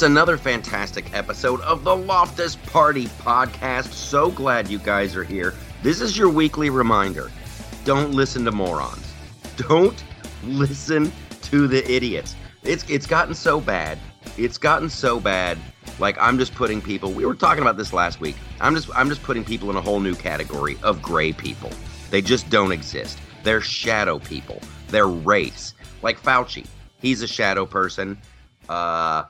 It's another fantastic episode of the Loftus Party podcast. So glad you guys are here. This is your weekly reminder. Don't listen to morons. Don't listen to the idiots. It's it's gotten so bad. It's gotten so bad. Like I'm just putting people. We were talking about this last week. I'm just I'm just putting people in a whole new category of gray people. They just don't exist. They're shadow people. They're race. Like Fauci. He's a shadow person. Uh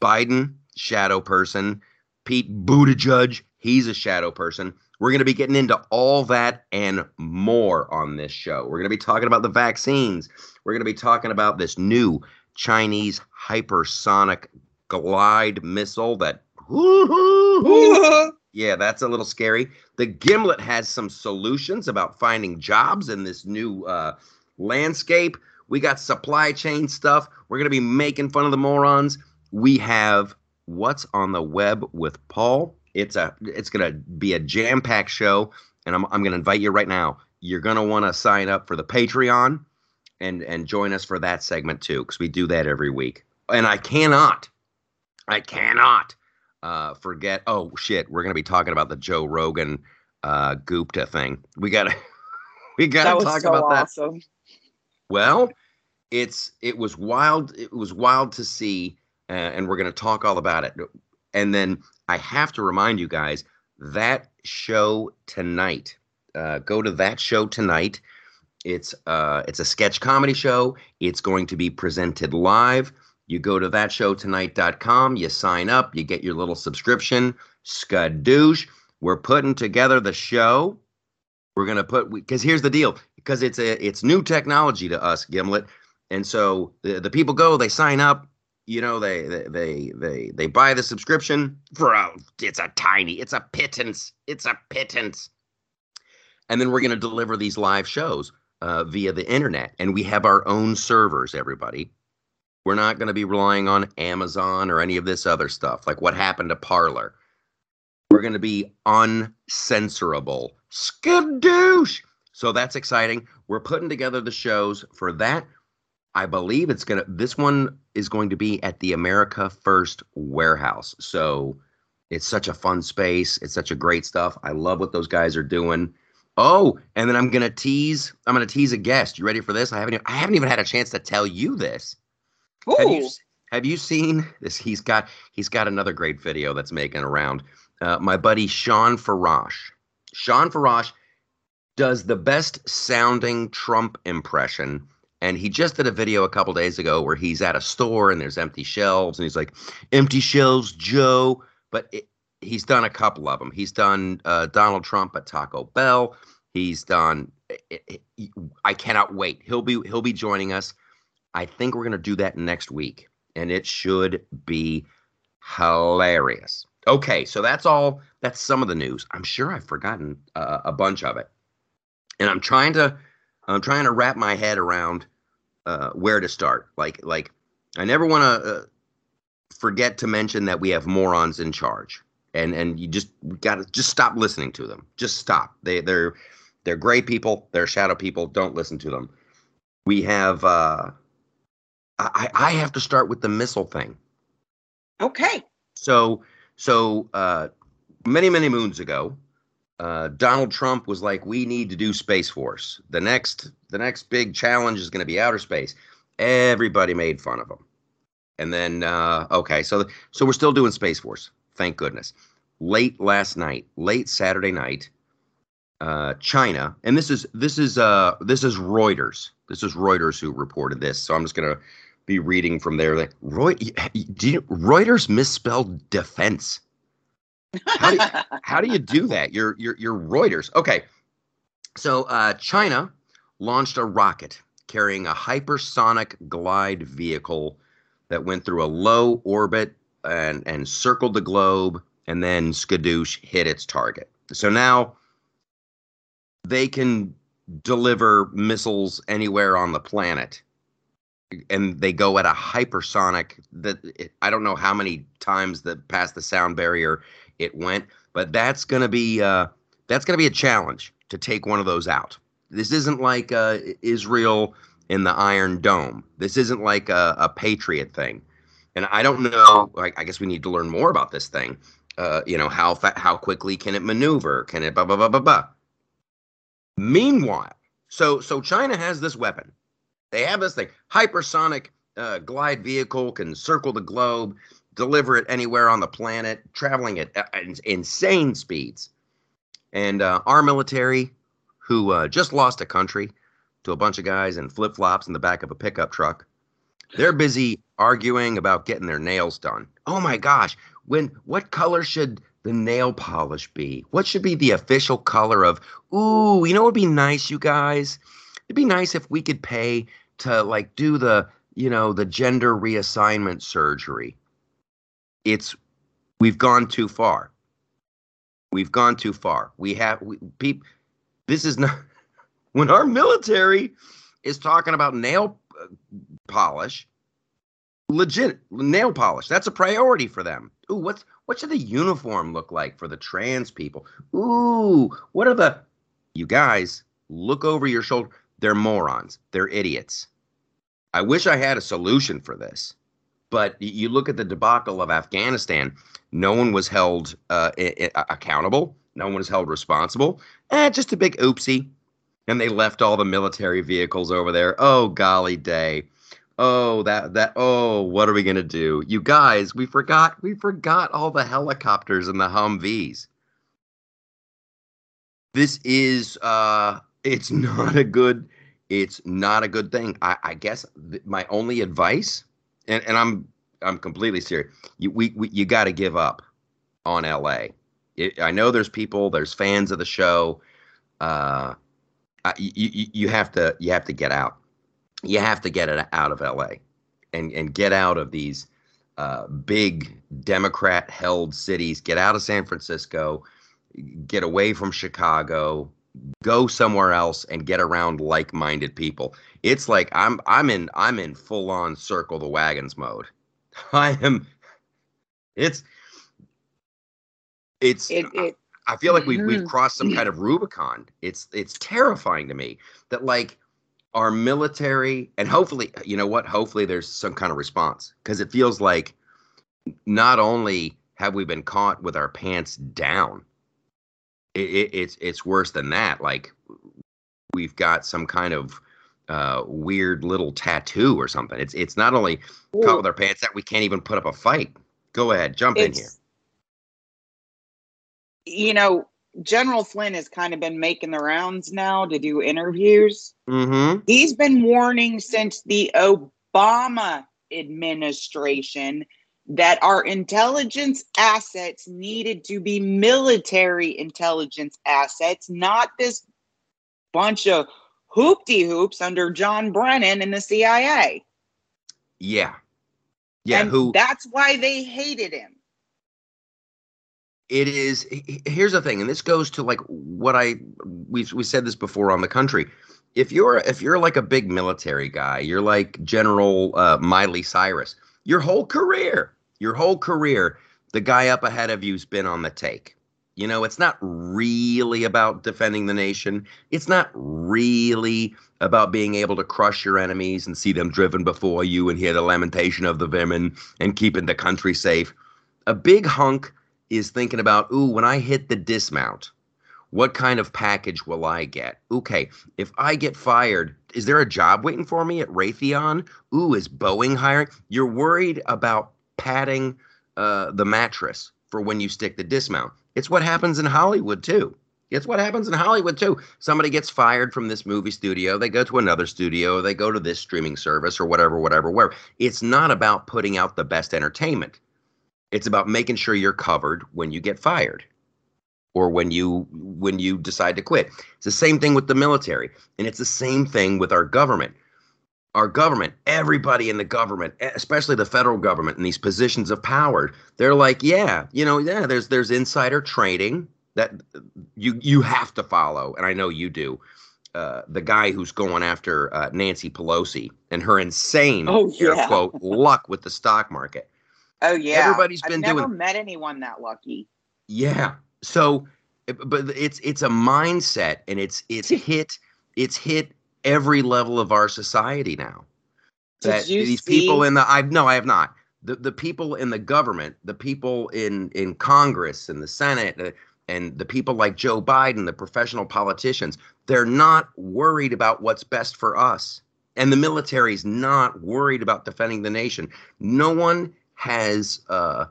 Biden, shadow person. Pete Buttigieg, he's a shadow person. We're going to be getting into all that and more on this show. We're going to be talking about the vaccines. We're going to be talking about this new Chinese hypersonic glide missile that. yeah, that's a little scary. The Gimlet has some solutions about finding jobs in this new uh, landscape. We got supply chain stuff. We're going to be making fun of the morons we have what's on the web with Paul. It's a it's gonna be a jam packed show, and I'm I'm gonna invite you right now. You're gonna want to sign up for the Patreon, and and join us for that segment too, because we do that every week. And I cannot, I cannot uh, forget. Oh shit, we're gonna be talking about the Joe Rogan uh, Gupta thing. We gotta we gotta talk so about awesome. that. Well, it's it was wild. It was wild to see and we're going to talk all about it. And then I have to remind you guys that show tonight. Uh, go to that show tonight. It's uh, it's a sketch comedy show. It's going to be presented live. You go to thatshowtonight.com, you sign up, you get your little subscription. Skadoosh. We're putting together the show. We're gonna put because here's the deal because it's a it's new technology to us, Gimlet, and so the, the people go, they sign up, you know they they they they, they buy the subscription for a it's a tiny it's a pittance it's a pittance. And then we're going to deliver these live shows uh, via the internet and we have our own servers everybody. We're not going to be relying on amazon or any of this other stuff like what happened to Parler we're going to be uncensorable. Skadoosh! So that's exciting. We're putting together the shows for that. I believe it's gonna. This one is going to be at the America First warehouse. So it's such a fun space. It's such a great stuff. I love what those guys are doing. Oh, and then I'm gonna tease. I'm gonna tease a guest. You ready for this? I haven't. I haven't even had a chance to tell you this. Ooh. Have you, have you seen this? He's got. He's got another great video that's making around. Uh, my buddy Shawn Farash. Shawn Farash does the best sounding Trump impression and he just did a video a couple days ago where he's at a store and there's empty shelves, and he's like, "Empty shelves, Joe." But it, he's done a couple of them. He's done uh, Donald Trump at Taco Bell. He's done. It, it, I cannot wait. He'll be he'll be joining us. I think we're gonna do that next week, and it should be hilarious. Okay, so that's all. That's some of the news. I'm sure I've forgotten uh, a bunch of it, and I'm trying to I'm trying to wrap my head around uh, where to start. Like like I never want to uh, forget to mention that we have morons in charge, and and you just got to just stop listening to them. Just stop. They they're they're gray people. They're shadow people. Don't listen to them. We have. uh I I have to start with the missile thing. Okay. So so uh, many many moons ago, uh, Donald Trump was like, "We need to do Space Force. The next, the next big challenge is going to be outer space." Everybody made fun of him, and then uh, okay, so so we're still doing Space Force. Thank goodness. Late last night, late Saturday night, uh, China, and this is this is uh, this is Reuters. This is Reuters who reported this. So I'm just gonna be reading from there. Roy, Reuters misspelled defense. How do, you, how do you do that? You're you're you're Reuters. Okay. So uh, China launched a rocket carrying a hypersonic glide vehicle that went through a low orbit and and circled the globe and then skadoosh hit its target. So now they can deliver missiles anywhere on the planet and they go at a hypersonic that I don't know how many times that past the sound barrier it went. But that's gonna be uh, that's gonna be a challenge to take one of those out. This isn't like uh, Israel in the Iron Dome. This isn't like a, a Patriot thing. and I don't know. I, I guess we need to learn more about this thing. Uh, you know how fa- how quickly can it maneuver? Can it blah blah blah blah blah? Meanwhile, so so China has this weapon. They have this thing, hypersonic uh, glide vehicle, can circle the globe, deliver it anywhere on the planet, traveling at uh, insane speeds. And uh, our military, who uh, just lost a country to a bunch of guys in flip flops in the back of a pickup truck, they're busy arguing about getting their nails done. Oh my gosh, when what color should the nail polish be? What should be the official color of? Ooh, you know, it'd be nice, you guys. It'd be nice if we could pay to like do the, you know, the gender reassignment surgery. It's we've gone too far. We've gone too far. We have we, people. This is not when our military is talking about nail uh, polish. Legit nail polish. That's a priority for them. Ooh, what's what should the uniform look like for the trans people? Ooh, what are the you guys look over your shoulder? They're morons. They're idiots. I wish I had a solution for this. But you look at the debacle of Afghanistan, no one was held uh, I- I- accountable. No one was held responsible. Eh, just a big oopsie. And they left all the military vehicles over there. Oh, golly day. Oh, that, that, oh, what are we going to do? You guys, we forgot, we forgot all the helicopters and the Humvees. This is, uh, it's not a good, it's not a good thing. I, I guess th- my only advice and, and I'm I'm completely serious. You we, we you got to give up on LA. It, I know there's people, there's fans of the show. Uh, you, you you have to you have to get out. You have to get it out of LA, and and get out of these uh, big Democrat held cities. Get out of San Francisco. Get away from Chicago. Go somewhere else and get around like-minded people it's like I'm I'm in I'm in full on circle the wagons mode. I am it's it's It, it, I feel like we've we've Mhm. crossed some kind of Rubicon. It's it's terrifying to me that like our military and hopefully you know what hopefully there's some kind of response because it feels like not only have we been caught with our pants down it, it, it's it's worse than that like we've got some kind of uh, weird little tattoo or something. It's it's not only caught with our pants that we can't even put up a fight. Go ahead jump in here. You know, General Flynn has kind of been making the rounds now to do interviews. mm-hmm. He's been warning since the Obama administration that our intelligence assets needed to be military intelligence assets, not this bunch of hoopty hoops under John Brennan and the CIA. yeah yeah and who that's why they hated him. it is here's the thing and this goes to like what i we've we said this before on the country if you're if you're like a big military guy you're like general uh, miley cyrus your whole career your whole career the guy up ahead of you's been on the take you know it's not really about defending the nation it's not really about being able to crush your enemies and see them driven before you and hear the lamentation of the women and keeping the country safe a big hunk is thinking about, ooh, when I hit the dismount, what kind of package will I get? Okay, if I get fired, is there a job waiting for me at Raytheon? Ooh, is Boeing hiring? You're worried about padding uh, the mattress for when you stick the dismount. It's what happens in Hollywood too. It's what happens in Hollywood too. Somebody gets fired from this movie studio, they go to another studio, they go to this streaming service or whatever, whatever, where it's not about putting out the best entertainment. It's about making sure you're covered when you get fired or when you when you decide to quit. It's the same thing with the military and it's the same thing with our government. Our government, everybody in the government, especially the federal government in these positions of power, they're like, yeah, you know, yeah, there's there's insider trading that you you have to follow and I know you do. Uh, the guy who's going after uh, Nancy Pelosi and her insane Oh, air yeah. quote luck with the stock market. Oh yeah, Everybody's I've been never doing- met anyone that lucky. Yeah. So, eh, but it's it's a mindset, and it's it's hit it's hit every level of our society now. Did That these people in the I no, I have not. the, the people in the government, the people in in Congress and the Senate, uh, and the people like Joe Biden, the professional politicians, they're not worried about what's best for us. And the military's not worried about defending the nation. No one has uh,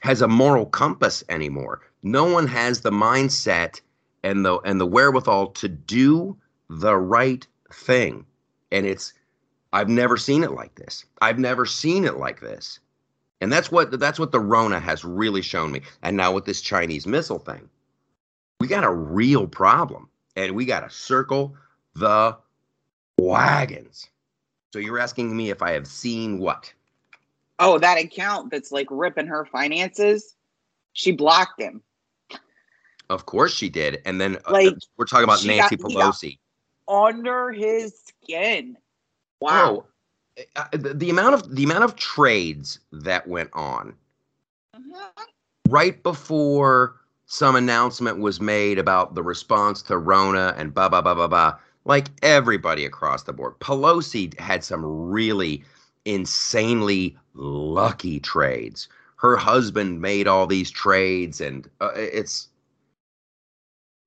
has a moral compass anymore. No one has the mindset and the and the wherewithal to do the right thing. And it's I've never seen it like this. I've never seen it like this. And that's what that's what the Rona has really shown me. And now with this Chinese missile thing, we got a real problem. And we got to circle the wagons. So you're asking me if I have seen what? Oh, that account that's like ripping her finances. She blocked him. Of course she did. And then uh, we're talking about Nancy got- he got- Pelosi. Under his skin. Wow. Oh, uh, the, the amount of the amount of trades that went on Mhm. right before some announcement was made about the response to Rona and blah blah blah blah blah. Like everybody across the board, Pelosi had some really insanely lucky trades. Her husband made all these trades, and uh, it's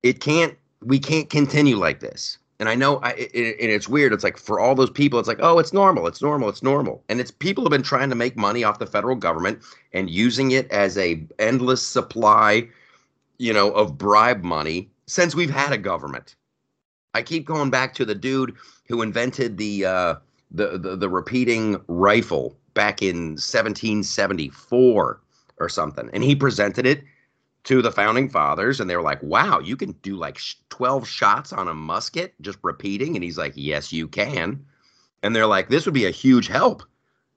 it can't we can't continue like this. And I know, I, it, and it's weird. It's like for all those people, it's like, oh, it's normal, it's normal, it's normal. And it's people have been trying to make money off the federal government and using it as a endless supply, you know, of bribe money since we've had a government. I keep going back to the dude who invented the uh, the, the the repeating rifle back in 1774 or something, and he presented it to the founding fathers, and they were like, "Wow, you can do like 12 shots on a musket just repeating," and he's like, "Yes, you can," and they're like, "This would be a huge help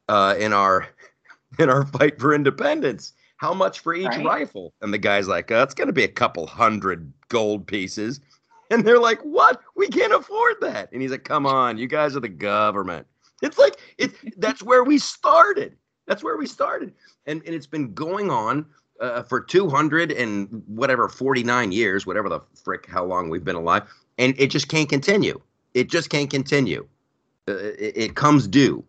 uh, in our in our fight for independence." How much for each Right. rifle? And the guy's like, uh, it's going to be a couple hundred gold pieces. And they're like, "What? We can't afford that." And he's like, "Come on, you guys are the government." It's like it. That's where we started. That's where we started, and and it's been going on uh, for two hundred and whatever forty nine years, whatever the frick, how long we've been alive, and it just can't continue. It just can't continue. Uh, it, it comes due,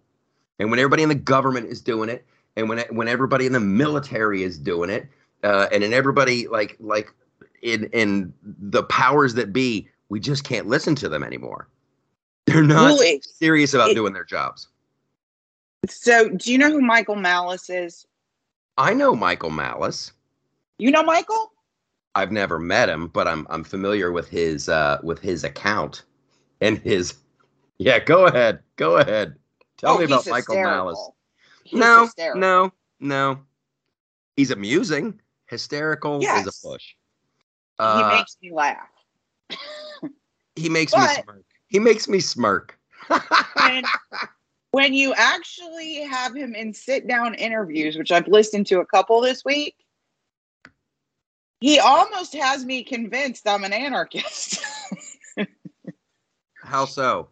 and when everybody in the government is doing it, and when when everybody in the military is doing it, uh, and in everybody like like in in the powers that be, we just can't listen to them anymore. They're not Well, it- serious about it- doing their jobs. So, do you know who Michael Malice is? I know Michael Malice. You know Michael? I've never met him, but I'm I'm familiar with his uh with his account and his Yeah, go ahead. Go ahead. Tell Oh, me about Michael Malice. He's No, hysterical. no, no. He's amusing. Hysterical is a push. he Uh, makes me laugh. he makes me smirk. He makes me smirk. when, when you actually have him in sit down interviews, which I've listened to a couple this week, he almost has me convinced I'm an anarchist. How so?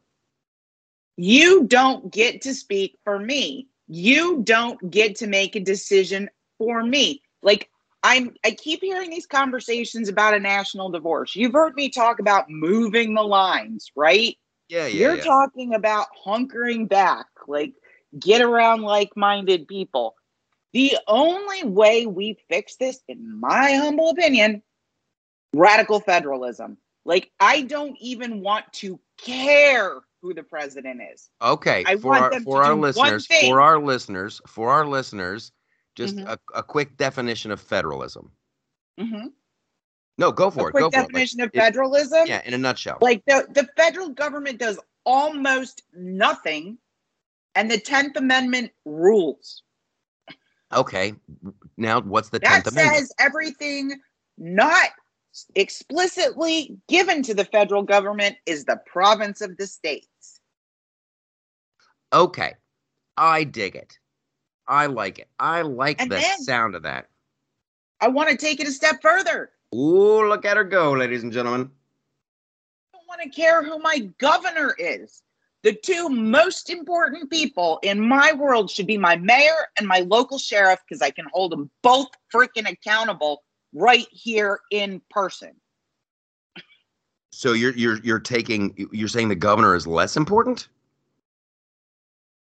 you don't get to speak for me. You don't get to make a decision for me. Like I'm I keep hearing these conversations about a national divorce. You've heard me talk about moving the lines, right? Yeah, yeah, You're yeah. talking about hunkering back, like get around like-minded people. The only way we fix this, in my humble opinion, radical federalism. Like I don't even want to care who the president is. Okay, I for our for our listeners, for our listeners, for our listeners, just Mhm. a, a quick definition of federalism. Mhm. No, go for A it. quick go for it. Like, definition of it- federalism. yeah, in a nutshell. Like the, the federal government does almost nothing, and the Tenth Amendment rules. Okay, now what's the That Tenth Amendment? says everything not explicitly given to the federal government is the province of the states. Okay, I dig it. I like it. I like And the sound of that. I want to take it a step further. Ooh, look at her go, ladies and gentlemen. I don't want to care who my governor is. The two most important people in my world should be my mayor and my local sheriff because I can hold them both freaking accountable right here in person. So you're you're you're taking you're saying the governor is less important?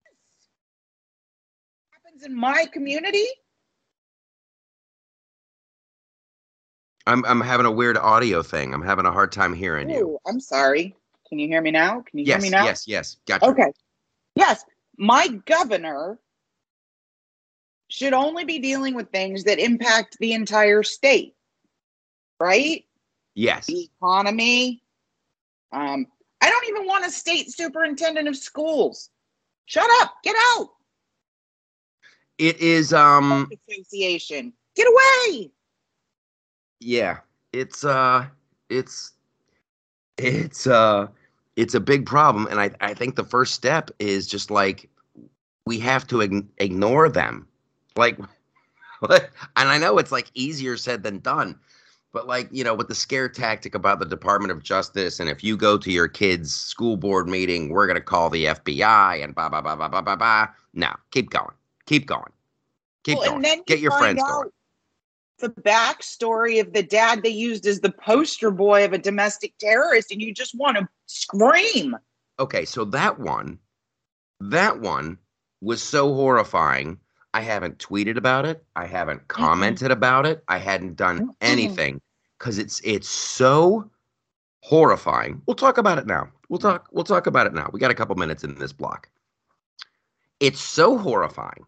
happens happens in my community. I'm I'm having a weird audio thing. I'm having a hard time hearing you. I'm sorry. Can you hear me now? Can you Yes, hear me now? yes, yes. Gotcha. Okay. Yes, my governor should only be dealing with things that impact the entire state, right? Yes. The economy. Um, I don't even want a state superintendent of schools. Shut up. Get out. It is um Association. Get away. Yeah. It's uh it's it's uh it's a big problem and I I think the first step is just like we have to ign- ignore them. Like and I know it's like easier said than done. But like, you know, with the scare tactic about the Department of Justice and if you go to your kid's school board meeting, we're going to call the FBI and blah blah blah blah blah blah blah. No, keep going. Keep going. Keep Well, going. and then you Get your friends out going. The backstory of the dad they used as the poster boy of a domestic terrorist, and you just want to scream. Okay, so that one, that one was so horrifying. I haven't tweeted about it. I haven't commented about it. I hadn't done Mm-mm. anything because it's it's so horrifying. We'll talk about it now. We'll talk. We'll talk about it now. We got a couple minutes in this block. It's so horrifying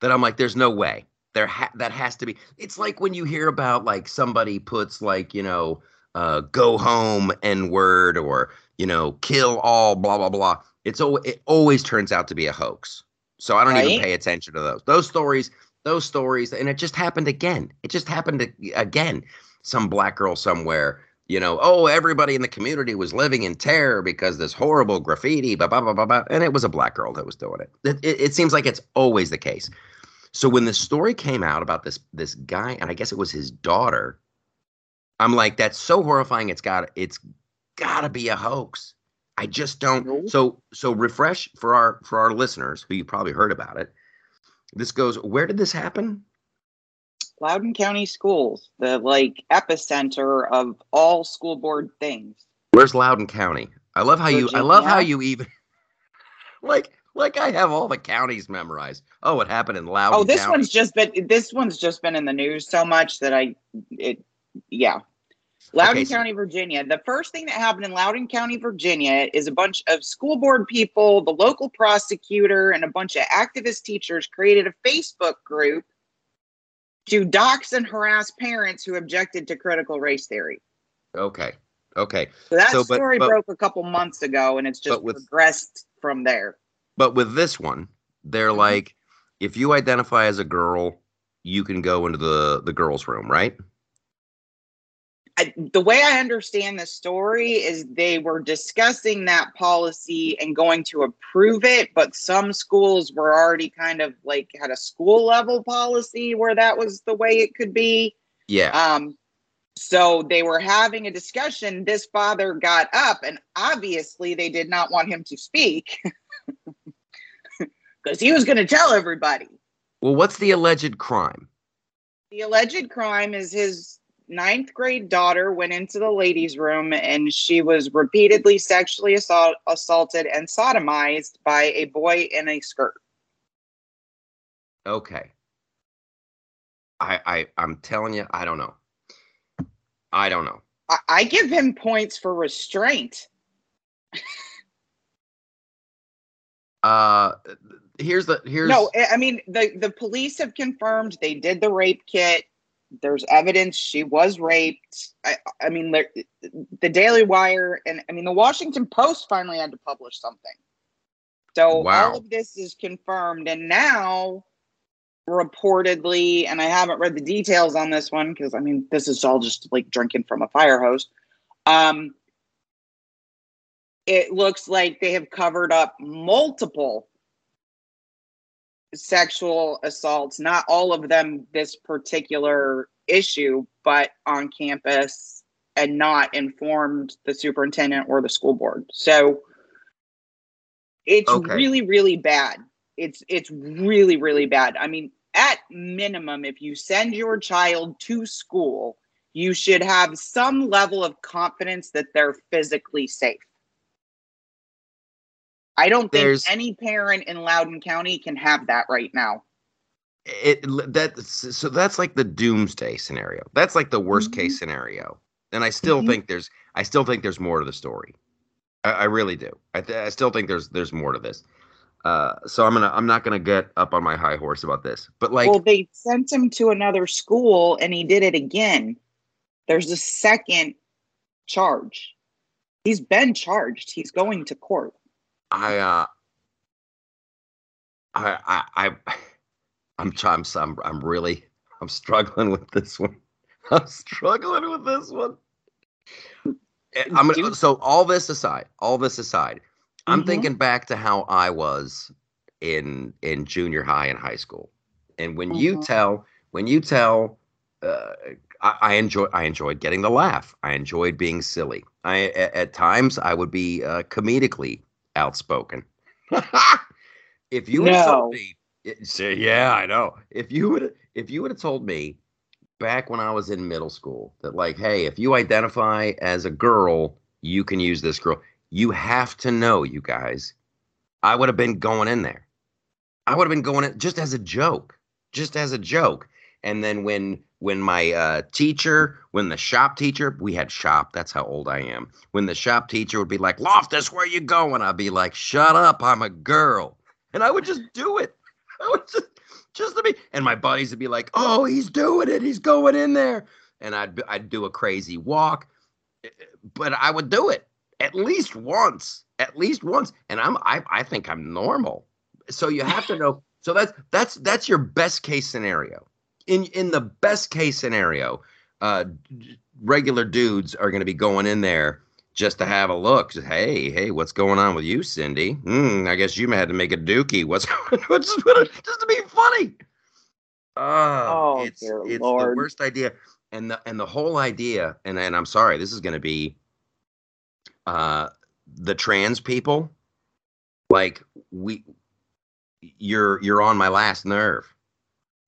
that I'm like, there's no way. There ha- that has to be. It's like when you hear about like somebody puts like you know, uh, go home n word or you know, kill all blah blah blah. It's al- it always turns out to be a hoax. So I don't even pay attention to those. Those stories, those stories, and it just happened again. It just happened ag- again. Some black girl somewhere, you know, oh, everybody in the community was living in terror because this horrible graffiti, blah blah blah blah blah, and it was a black girl that was doing it. It, it, it seems like it's always the case. So when the story came out about this this guy, and I guess it was his daughter, I'm like, that's so horrifying. It's got it's got to be a hoax. I just don't. So so refresh for our for our listeners who you probably heard about it. This goes. Where did this happen? Loudoun County Schools, the like epicenter of all school board things. Where's Loudoun County? I love how you. I love how you even like like I have all the counties memorized. Oh, it happened in Loudoun. Oh, this County. one's just been this one's just been in the news so much that I it yeah. Loudoun Okay, so- County, Virginia. The first thing that happened in Loudoun County, Virginia is a bunch of school board people, the local prosecutor, and a bunch of activist teachers created a Facebook group to dox and harass parents who objected to critical race theory. okay. Okay. So that So, but- story but- broke a couple months ago and it's just with- progressed from there. But with this one, they're Mhm. like, if you identify as a girl, you can go into the the girls' room, right? I, the way I understand the story is they were discussing that policy and going to approve it, but some schools were already kind of like had a school level policy where that was the way it could be. Yeah. Um, so they were having a discussion. This father got up, and obviously they did not want him to speak because he was going to tell everybody. Well, what's the alleged crime? The alleged crime is his ninth grade daughter went into the ladies' room and she was repeatedly sexually assault, assaulted and sodomized by a boy in a skirt. Okay. I I I'm telling you, I don't know. I don't know. I, I give him points for restraint. Uh here's the here's No, I- mean the the police have confirmed they did the rape kit. There's evidence she was raped. I, I mean, the Daily Wire and I mean the Washington Post finally had to publish something. So Wow. all of this is confirmed, and now reportedly, and I haven't read the details on this one because I mean this is all just like drinking from a fire hose. Um, it looks like they have covered up multiple sexual assaults, not all of them this particular issue, but on campus and not informed the superintendent or the school board. So it's Okay. really, really bad. It's it's really, really bad. I mean, at minimum, if you send your child to school, you should have some level of confidence that they're physically safe. I don't think There's- any parent in Loudoun County can have that right now. it that so that's like the doomsday scenario. That's like the worst mm-hmm. case scenario. And I still mm-hmm. think there's I still think there's more to the story. I, I really do. I, th- I still think there's there's more to this. Uh, so I'm gonna I'm not gonna get up on my high horse about this. But like, well, they sent him to another school and he did it again. There's a second charge. He's been charged. He's going to court. I uh, I I I I'm I'm I'm, I'm really I'm struggling with this one. I'm struggling with this one. Eh, I'm gonna, so all this aside, all this aside, I'm mm-hmm. thinking back to how I was in in junior high and high school, and when mm-hmm. you tell when you tell, uh, I, I, enjoy I enjoyed getting the laugh. I enjoyed being silly. I at, at times I would be uh, comedically outspoken. if you would no. told me, say, yeah, I know. If you would if you would have told me back when I was in middle school that like, hey, if you identify as a girl, you can use this girl. You have to know, you guys. I would have been going in there. I would have been going in just as a joke, just as a joke. And then when when my uh, teacher, when the shop teacher, we had shop. That's how old I am. When the shop teacher would be like, "Loftus, where you going?" I'd be like, "Shut up, I'm a girl," and I would just do it. I would just just to be. And my buddies would be like, "Oh, he's doing it. He's going in there." And I'd I'd do a crazy walk, but I would do it at least once, at least once. And I'm I I think I'm normal. So you have to know. So that's that's that's your best case scenario. In in the best case scenario, uh, regular dudes are going to be going in there just to have a look. Just, hey, hey, what's going on with you, Cindy? Hmm, I guess you had to make a dookie. What's what's just to be funny? Uh, oh, it's it's Lord. the worst idea, and the and the whole idea, and and I'm sorry, this is going to be, uh, the trans people, like we, you're you're on my last nerve.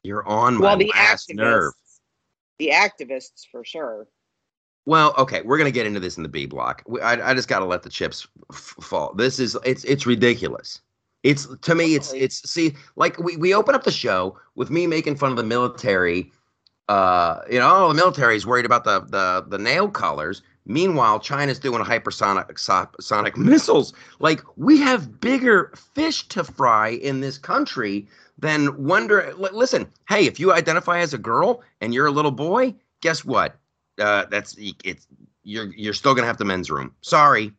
You're on my well, the last nerve. The activists, for sure. Well, okay, we're gonna get into this in the B block. I, I just got to let the chips f- fall. This is it's it's ridiculous. It's to me, it's it's see, like we we open up the show with me making fun of the military. Uh, you know, oh, the military is worried about the the the nail colors. Meanwhile, China's doing hypersonic so, sonic missiles. Like we have bigger fish to fry in this country than wonder. Listen, hey, if you identify as a girl and you're a little boy, guess what? uh, that's it's you're you're still gonna have the men's room. Sorry,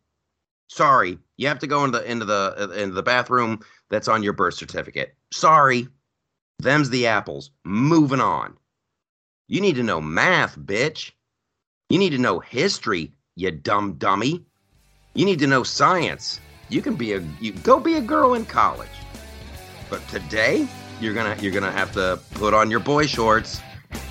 sorry, you have to go into the into the uh, into the bathroom that's on your birth certificate. Sorry, them's the apples. Moving on. You need to know math, bitch. You need to know history, you dumb dummy. You need to know science. You can be a you go be a girl in college. But today, you're gonna you're gonna have to put on your boy shorts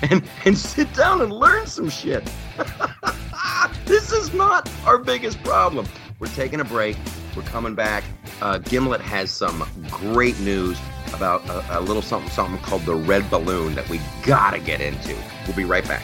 and, and sit down and learn some shit. this is not our biggest problem. We're taking a break. We're coming back. Uh, Gimlet has some great news about a, a little something something called the red balloon that we gotta get into. We'll be right back.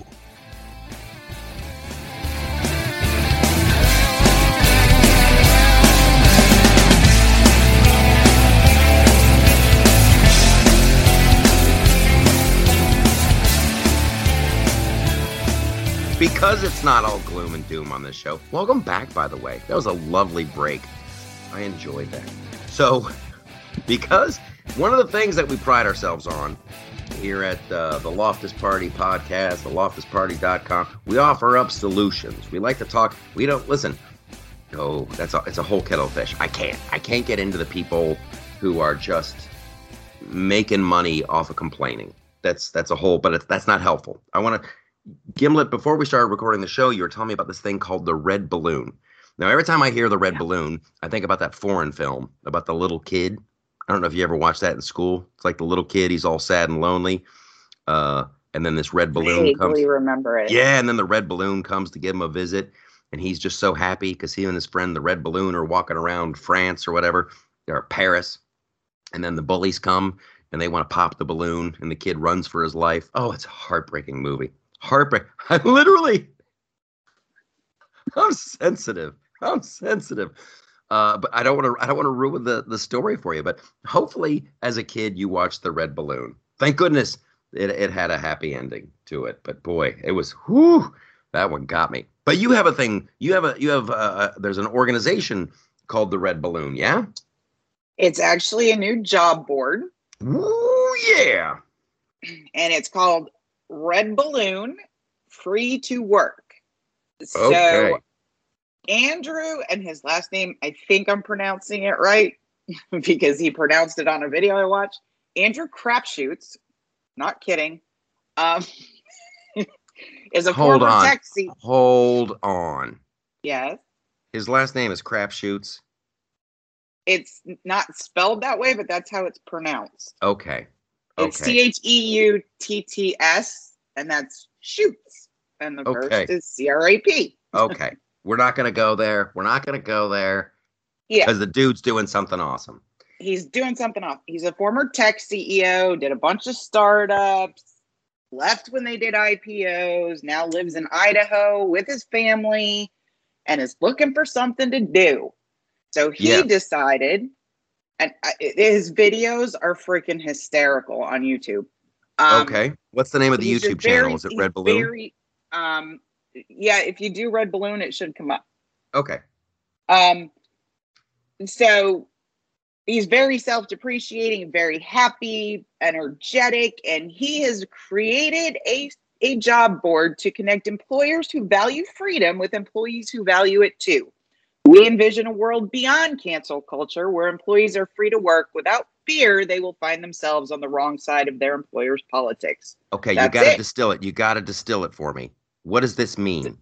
Because it's not all gloom and doom on this show. Welcome back, by the way. That was a lovely break. I enjoyed that. So, because one of the things that we pride ourselves on here at uh, the Loftus Party podcast, the loftusparty.com, we offer up solutions. We like to talk. We don't listen. Oh, that's a, it's a whole kettle of fish. I can't. I can't get into the people who are just making money off of complaining. That's that's a whole, but that's not helpful. I want to Gimlet. Before we started recording the show, you were telling me about this thing called the red balloon. Now, every time I hear the red yeah. balloon, I think about that foreign film about the little kid. I don't know if you ever watched that in school. It's like the little kid; he's all sad and lonely. Uh, and then this red balloon I comes. remember it. Yeah, and then the red balloon comes to give him a visit, and he's just so happy because he and his friend, the red balloon, are walking around France or whatever, or Paris, and then the bullies come and they want to pop the balloon, and the kid runs for his life. Oh, it's a heartbreaking movie. Heartbreak. I literally. I'm sensitive. I'm sensitive. Uh, but I don't want to. I don't want to ruin the the story for you. But hopefully, as a kid, you watched the Red Balloon. Thank goodness it it had a happy ending to it. But boy, it was whoo. That one got me. But you have a thing. You have a. You have. A, a, there's an organization called the Red Balloon. Yeah. It's actually a new job board. Ooh yeah. And it's called Red Balloon Free to Work. So okay. Andrew and his last name, I think I'm pronouncing it right because he pronounced it on a video I watched. Andrew Crapshoots, not kidding, um, is a Hold former on. taxi. Hold on. Yes. His last name is Crapshoots. It's not spelled that way, but that's how it's pronounced. Okay. It's C H E U T T S, and that's shoots. And the okay. first is C R A P. okay. We're not going to go there. We're not going to go there. Yeah. Because the dude's doing something awesome. He's doing something awesome. He's a former tech CEO, did a bunch of startups, left when they did IPOs, now lives in Idaho with his family, and is looking for something to do. So he yeah. decided, and his videos are freaking hysterical on YouTube. Um, okay. What's the name of the YouTube channel? Very, Is it Red Balloon? Very, um, yeah, if you do Red Balloon, it should come up. Okay. Um, so he's very self-depreciating, very happy, energetic, and he has created a a job board to connect employers who value freedom with employees who value it too. We envision a world beyond cancel culture where employees are free to work without fear they will find themselves on the wrong side of their employer's politics. Okay, That's you got to distill it. You got to distill it for me. What does this mean?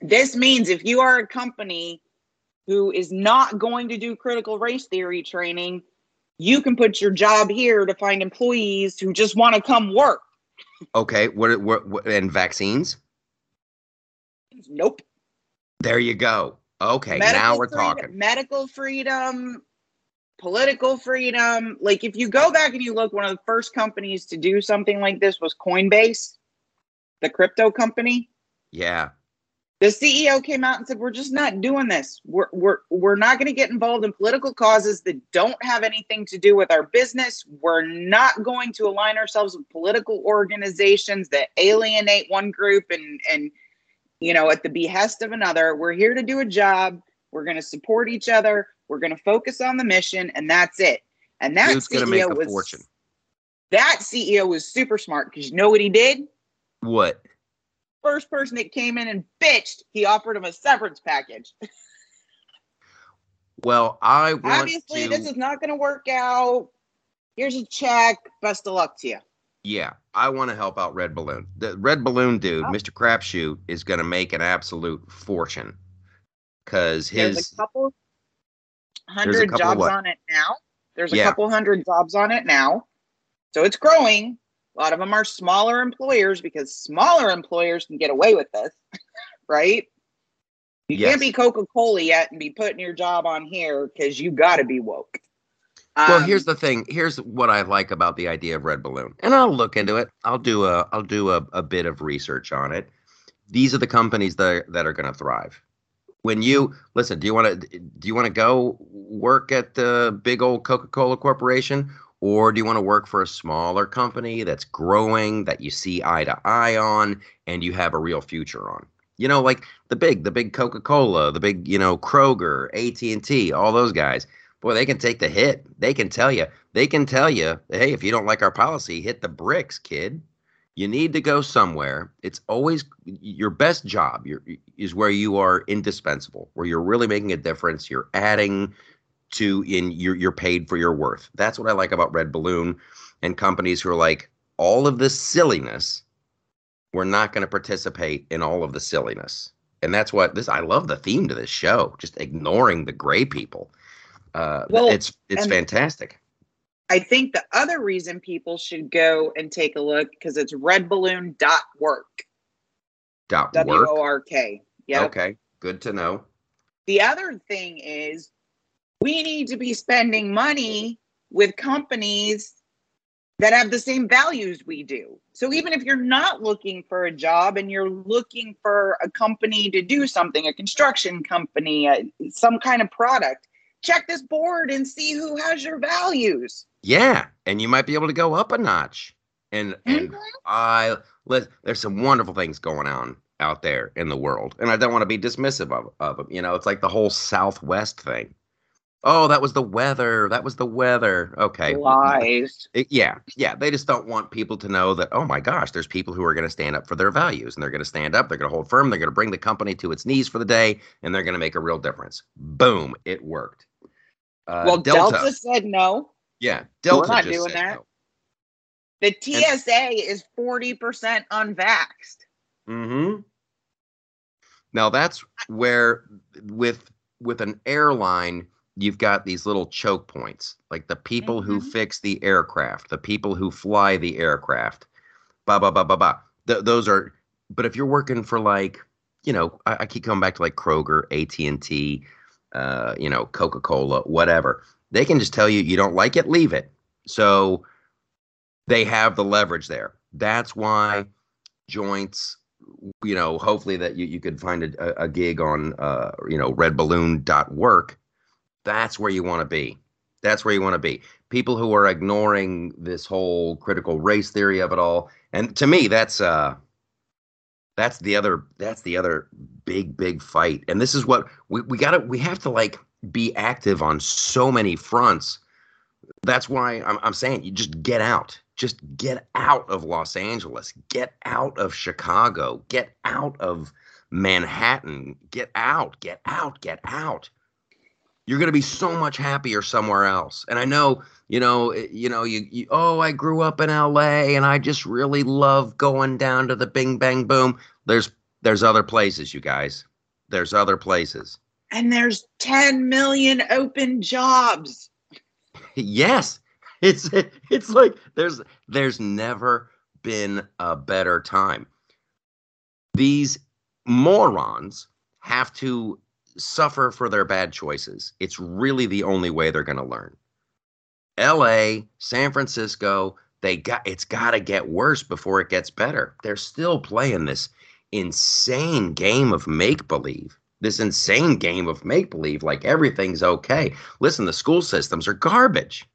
This means if you are a company who is not going to do critical race theory training, you can put your job here to find employees who just want to come work. Okay, what, what, what and vaccines? Nope. There you go. Okay, medical now we're freedom, talking. Medical freedom, political freedom. Like if you go back and you look, one of the first companies to do something like this was Coinbase, the crypto company. Yeah. The CEO came out and said, "We're just not doing this. We're we're we're not going to get involved in political causes that don't have anything to do with our business. We're not going to align ourselves with political organizations that alienate one group and and you know, at the behest of another. We're here to do a job. We're going to support each other. We're going to focus on the mission, and that's it. And that Dude's CEO was fortune. That CEO was super smart because you know what he did? What? First person that came in and bitched, he offered him a severance package. well, I obviously to... this is not going to work out. Here's a check. Best of luck to you. Yeah, I want to help out Red Balloon. The Red Balloon dude, oh. Mr. Crapshoot, is going to make an absolute fortune because his there's a couple hundred a couple jobs on it now. There's a yeah. couple hundred jobs on it now, so it's growing. A lot of them are smaller employers because smaller employers can get away with this, right? You yes. can't be Coca Cola yet and be putting your job on here because you got to be woke. Well, here's um, the thing. Here's what I like about the idea of red balloon, and I'll look into it. I'll do a I'll do a, a bit of research on it. These are the companies that are, that are going to thrive. When you listen, do you want to do you want to go work at the big old Coca Cola Corporation, Or do you want to work for a smaller company that's growing, that you see eye to eye on, and you have a real future on? You know, like the big, the big Coca-Cola, the big, you know, Kroger, AT&T, all those guys. Boy, they can take the hit. They can tell you. They can tell you, hey, if you don't like our policy, hit the bricks, kid. You need to go somewhere. It's always your best job is where you are indispensable, where you're really making a difference. You're adding to in you're you're paid for your worth. That's what I like about Red Balloon and companies who are like all of this silliness. We're not going to participate in all of the silliness, and that's what this. I love the theme to this show. Just ignoring the gray people. Uh, well, it's it's fantastic. I think the other reason people should go and take a look because it's redballoon.work. Dot W O R K. Yeah. Okay. Good to know. The other thing is we need to be spending money with companies that have the same values we do. So even if you're not looking for a job and you're looking for a company to do something, a construction company, a, some kind of product, check this board and see who has your values. Yeah, and you might be able to go up a notch. And and mm-hmm. I let there's some wonderful things going on out there in the world, and I don't want to be dismissive of, of them. You know, it's like the whole Southwest thing. Oh, that was the weather. That was the weather. Okay. Lies. Yeah. Yeah. They just don't want people to know that, oh my gosh, there's people who are going to stand up for their values and they're going to stand up. They're going to hold firm. They're going to bring the company to its knees for the day and they're going to make a real difference. Boom. It worked. Uh, well, Delta, Delta, said no. Yeah. Delta We're not doing that. No. The TSA and, is 40% unvaxxed. Mm-hmm. Now that's where with with an airline you've got these little choke points, like the people mm-hmm. who fix the aircraft, the people who fly the aircraft, ba ba ba ba ba. Th- those are. But if you're working for like, you know, I, I keep coming back to like Kroger, AT and T, uh, you know, Coca Cola, whatever. They can just tell you you don't like it, leave it. So they have the leverage there. That's why joints you know hopefully that you, you could find a, a gig on uh, you know redballoon.work that's where you want to be. That's where you want to be. People who are ignoring this whole critical race theory of it all. And to me, that's uh that's the other that's the other big, big fight. And this is what we, we gotta we have to like be active on so many fronts. That's why I'm I'm saying you just get out. Just get out of Los Angeles. Get out of Chicago. Get out of Manhattan. Get out. Get out. Get out you're going to be so much happier somewhere else. And I know, you know, eh, you know, you, you, oh, I grew up in LA and I just really love going down to the Bing Bang Boom. There's there's other places, you guys. There's other places. And there's 10 million open jobs. yes. It's it's like there's there's never been a better time. These morons have to suffer for their bad choices. It's really the only way they're going to learn. LA, San Francisco, they got it's got to get worse before it gets better. They're still playing this insane game of make believe. This insane game of make believe like everything's okay. Listen, the school systems are garbage.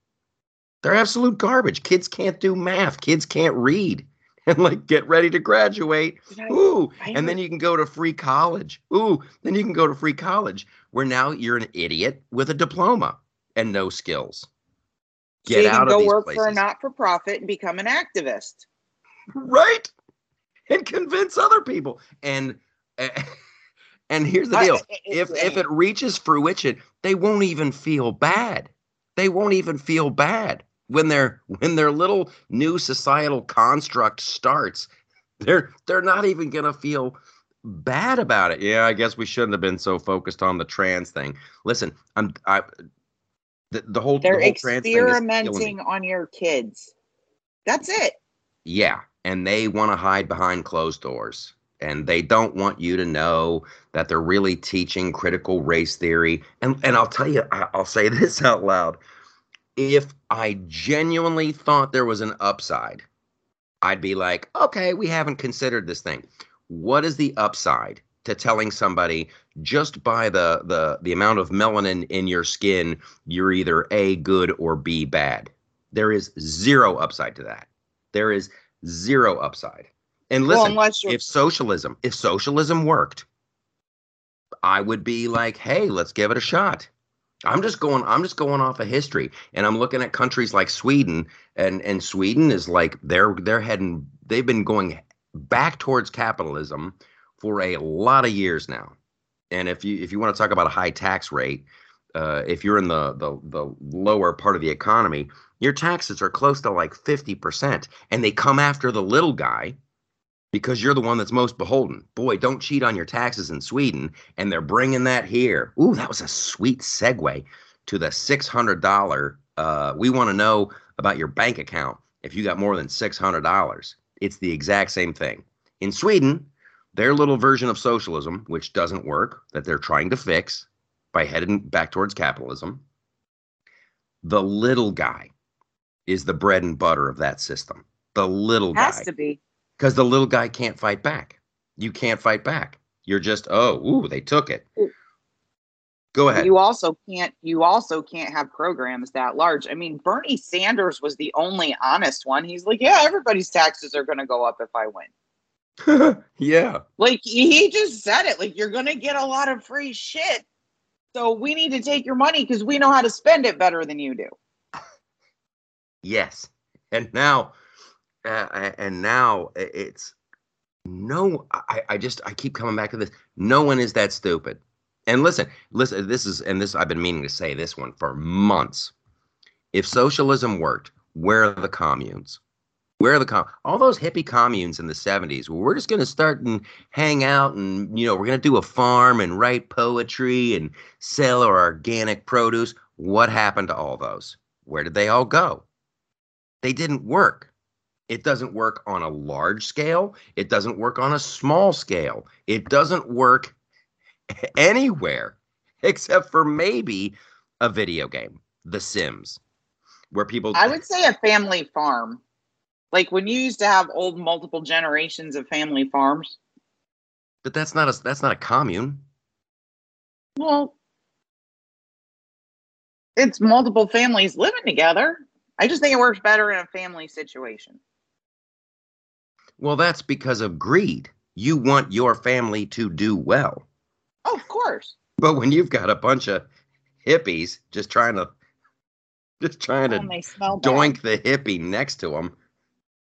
They're absolute garbage. Kids can't do math. Kids can't read. And like get ready to graduate. Ooh, and then you can go to free college. Ooh, then you can go to free college where now you're an idiot with a diploma and no skills. Get so you can go work places. for a not-for-profit and become an activist. Right, and convince other people. And and here's the deal: if if it reaches fruition, they won't even feel bad. They won't even feel bad when their when their little new societal construct starts, they're they're not even gonna feel bad about it. Yeah, I guess we shouldn't have been so focused on the trans thing. Listen, I'm I the, the whole they're the whole experimenting on your kids. That's it. Yeah, and they want to hide behind closed doors. And they don't want you to know that they're really teaching critical race theory. And and I'll tell you, I'll say this out loud if I genuinely thought there was an upside, I'd be like, okay, we haven't considered this thing. What is the upside to telling somebody just by the the the amount of melanin in your skin, you're either A good or B bad? There is zero upside to that. There is zero upside. And listen, you're if socialism, if socialism worked, I would be like, hey, let's give it a shot. I'm just going, I'm just going off of history. And I'm looking at countries like Sweden, and and Sweden is like they're they're heading, they've been going back towards capitalism for a lot of years now. And if you if you want to talk about a high tax rate, uh, if you're in the, the the lower part of the economy, your taxes are close to like 50%. And they come after the little guy because you're the one that's most beholden. Boy, don't cheat on your taxes in Sweden. And they're bringing that here. Ooh, that was a sweet segue to the $600. Uh, we want to know about your bank account if you got more than $600. It's the exact same thing. In Sweden, their little version of socialism, which doesn't work, that they're trying to fix by heading back towards capitalism, the little guy is the bread and butter of that system. The little guy has guy to be. Because the little guy can't fight back. You can't fight back. You're just oh, ooh, they took it. Go ahead. You also can't you also can't have programs that large. I mean, Bernie Sanders was the only honest one. He's like, yeah, everybody's taxes are going to go up if I win. yeah. Like he just said it. Like you're going to get a lot of free shit. So we need to take your money because we know how to spend it better than you do. Yes. And now, uh, and now it's no. I, I just I keep coming back to this. No one is that stupid. And listen, listen. This is and this I've been meaning to say this one for months. If socialism worked, where are the communes? Where are the com? All those hippie communes in the '70s. Where we're just going to start and hang out, and you know we're going to do a farm and write poetry and sell our organic produce. What happened to all those? Where did they all go? they didn't work. It doesn't work on a large scale. It doesn't work on a small scale. It doesn't work anywhere except for maybe a video game, The Sims, where people. I would say a family farm. Like when you used to have old multiple generations of family farms. but that's not a that's not a commune. Well, it's multiple families living together. I just think it works better in a family situation. Well, that's because of greed. You want your family to do well. Oh, of course. But when you've got a bunch of hippies just trying to just trying to And they smell bad. doink the hippie next to them.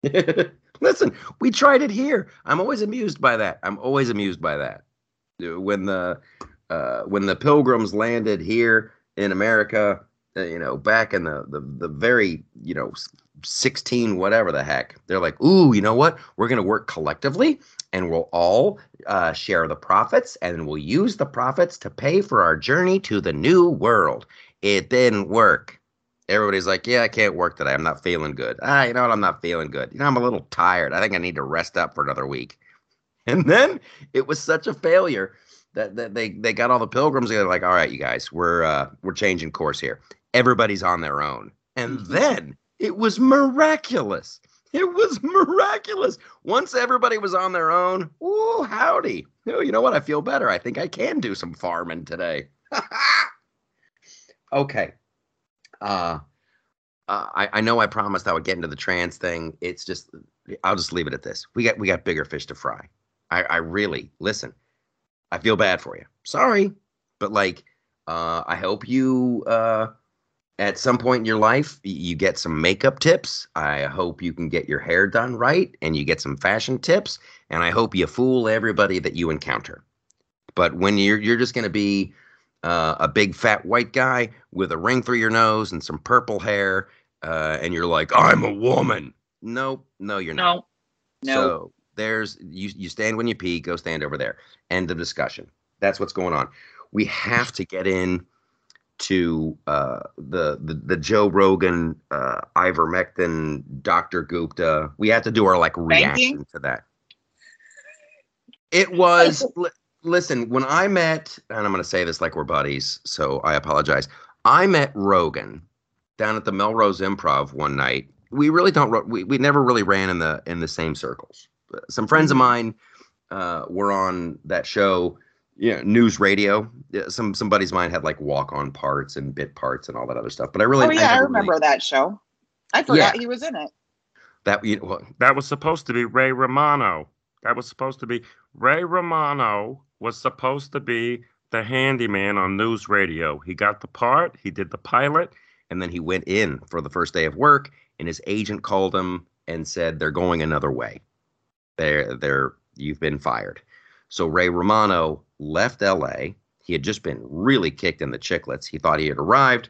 Listen, we tried it here. I'm always amused by that. I'm always amused by that. Uh, When the uh, when the pilgrims landed here in America, uh, you know, back in the, the the very you know 16 whatever the heck, they're like, ooh, you know what? We're gonna work collectively, and we'll all uh, share the profits, and we'll use the profits to pay for our journey to the new world. It didn't work everybody's like, yeah, I can't work today. I'm not feeling good. Ah, you know what? I'm not feeling good. You know, I'm a little tired. I think I need to rest up for another week. And then it was such a failure that, that they they got all the pilgrims. They're like, all right, you guys, we're uh, we're changing course here. Everybody's on their own. And then it was miraculous. It was miraculous. Once everybody was on their own, ooh, howdy. Oh, you know what? I feel better. I think I can do some farming today. okay uh, uh, I, I know I promised I would get into the trans thing. It's just I'll just leave it at this. We got we got bigger fish to fry. I, I really listen. I feel bad for you. Sorry, but like uh, I hope you uh, at some point in your life you get some makeup tips. I hope you can get your hair done right and you get some fashion tips. And I hope you fool everybody that you encounter. But when you're you're just gonna be uh, a big fat white guy with a ring through your nose and some purple hair, uh, and you're like, I'm a woman. Nope, no, you're not. No. No. So there's you. You stand when you pee. Go stand over there. End of discussion. That's what's going on. We have to get in to uh, the, the the Joe Rogan, uh, ivermectin, Dr. Gupta. We have to do our like reaction to that. It was. li- listen, when I met, and I'm going to say this like we're buddies, so I apologize. I met Rogan down at the Melrose Improv one night. We really don't. We we never really ran in the in the same circles. Some friends of mine uh, were on that show, yeah, news radio. Yeah, Some some buddies of mine had like walk on parts and bit parts and all that other stuff. But I really, oh yeah, I never remember really- that show. I forgot he was in it. That you know, well, That was supposed to be Ray Romano. That was supposed to be Ray Romano was supposed to be the handyman on news radio. He got the part, he did the pilot. and then he went in for the first day of work, and his agent called him and said they're going another way. They're they're you've been fired. So Ray Romano left L.A. He had just been really kicked in the chicklets. He thought he had arrived.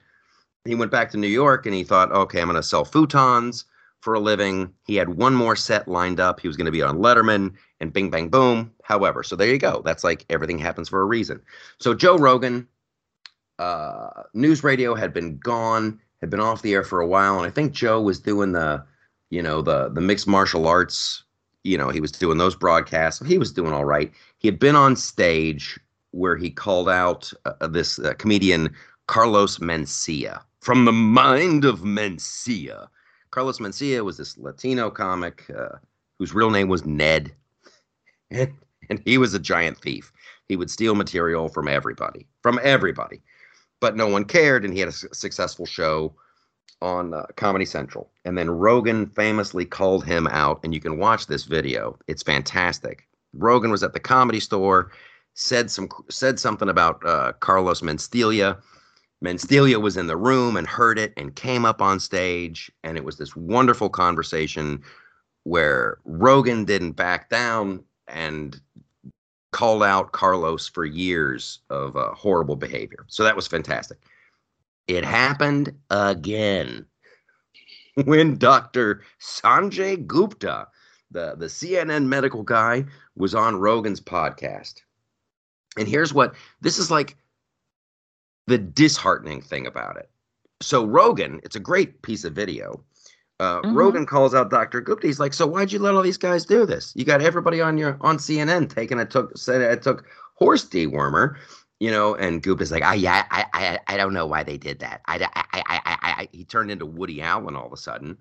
He went back to New York and he thought, okay, I'm going to sell futons for a living. He had one more set lined up. He was going to be on Letterman and bing, bang, boom. However, so there you go. That's like everything happens for a reason. So Joe Rogan, uh, news radio had been gone, had been off the air for a while. And I think Joe was doing the, you know, the, the mixed martial arts, you know, he was doing those broadcasts. He was doing all right. He had been on stage where he called out uh, this uh, comedian Carlos Mencia from the mind of Mencia. Carlos Mencia was this Latino comic uh, whose real name was Ned, and, and he was a giant thief. He would steal material from everybody, from everybody, but no one cared, and he had a su- successful show on uh, Comedy Central. And then Rogan famously called him out, and you can watch this video. It's fantastic. Rogan was at the comedy store, said some said something about uh, Carlos Mencia. Mencia was in the room and heard it and came up on stage, and it was this wonderful conversation where Rogan didn't back down and called out Carlos for years of uh, horrible behavior. So that was fantastic. It happened again when Dr. Sanjay Gupta, the, the CNN medical guy, was on Rogan's podcast. And here's what this is like the disheartening thing about it. So Rogan, it's a great piece of video. Uh, Mhm. Rogan calls out Dr. Gupta. He's like, "So why'd you let all these guys do this? You got everybody on your on CNN taking it took said it took horse dewormer, you know." And Gupta's like, "I yeah, I I I don't know why they did that. I I I I, I, I he turned into Woody Allen all of a sudden,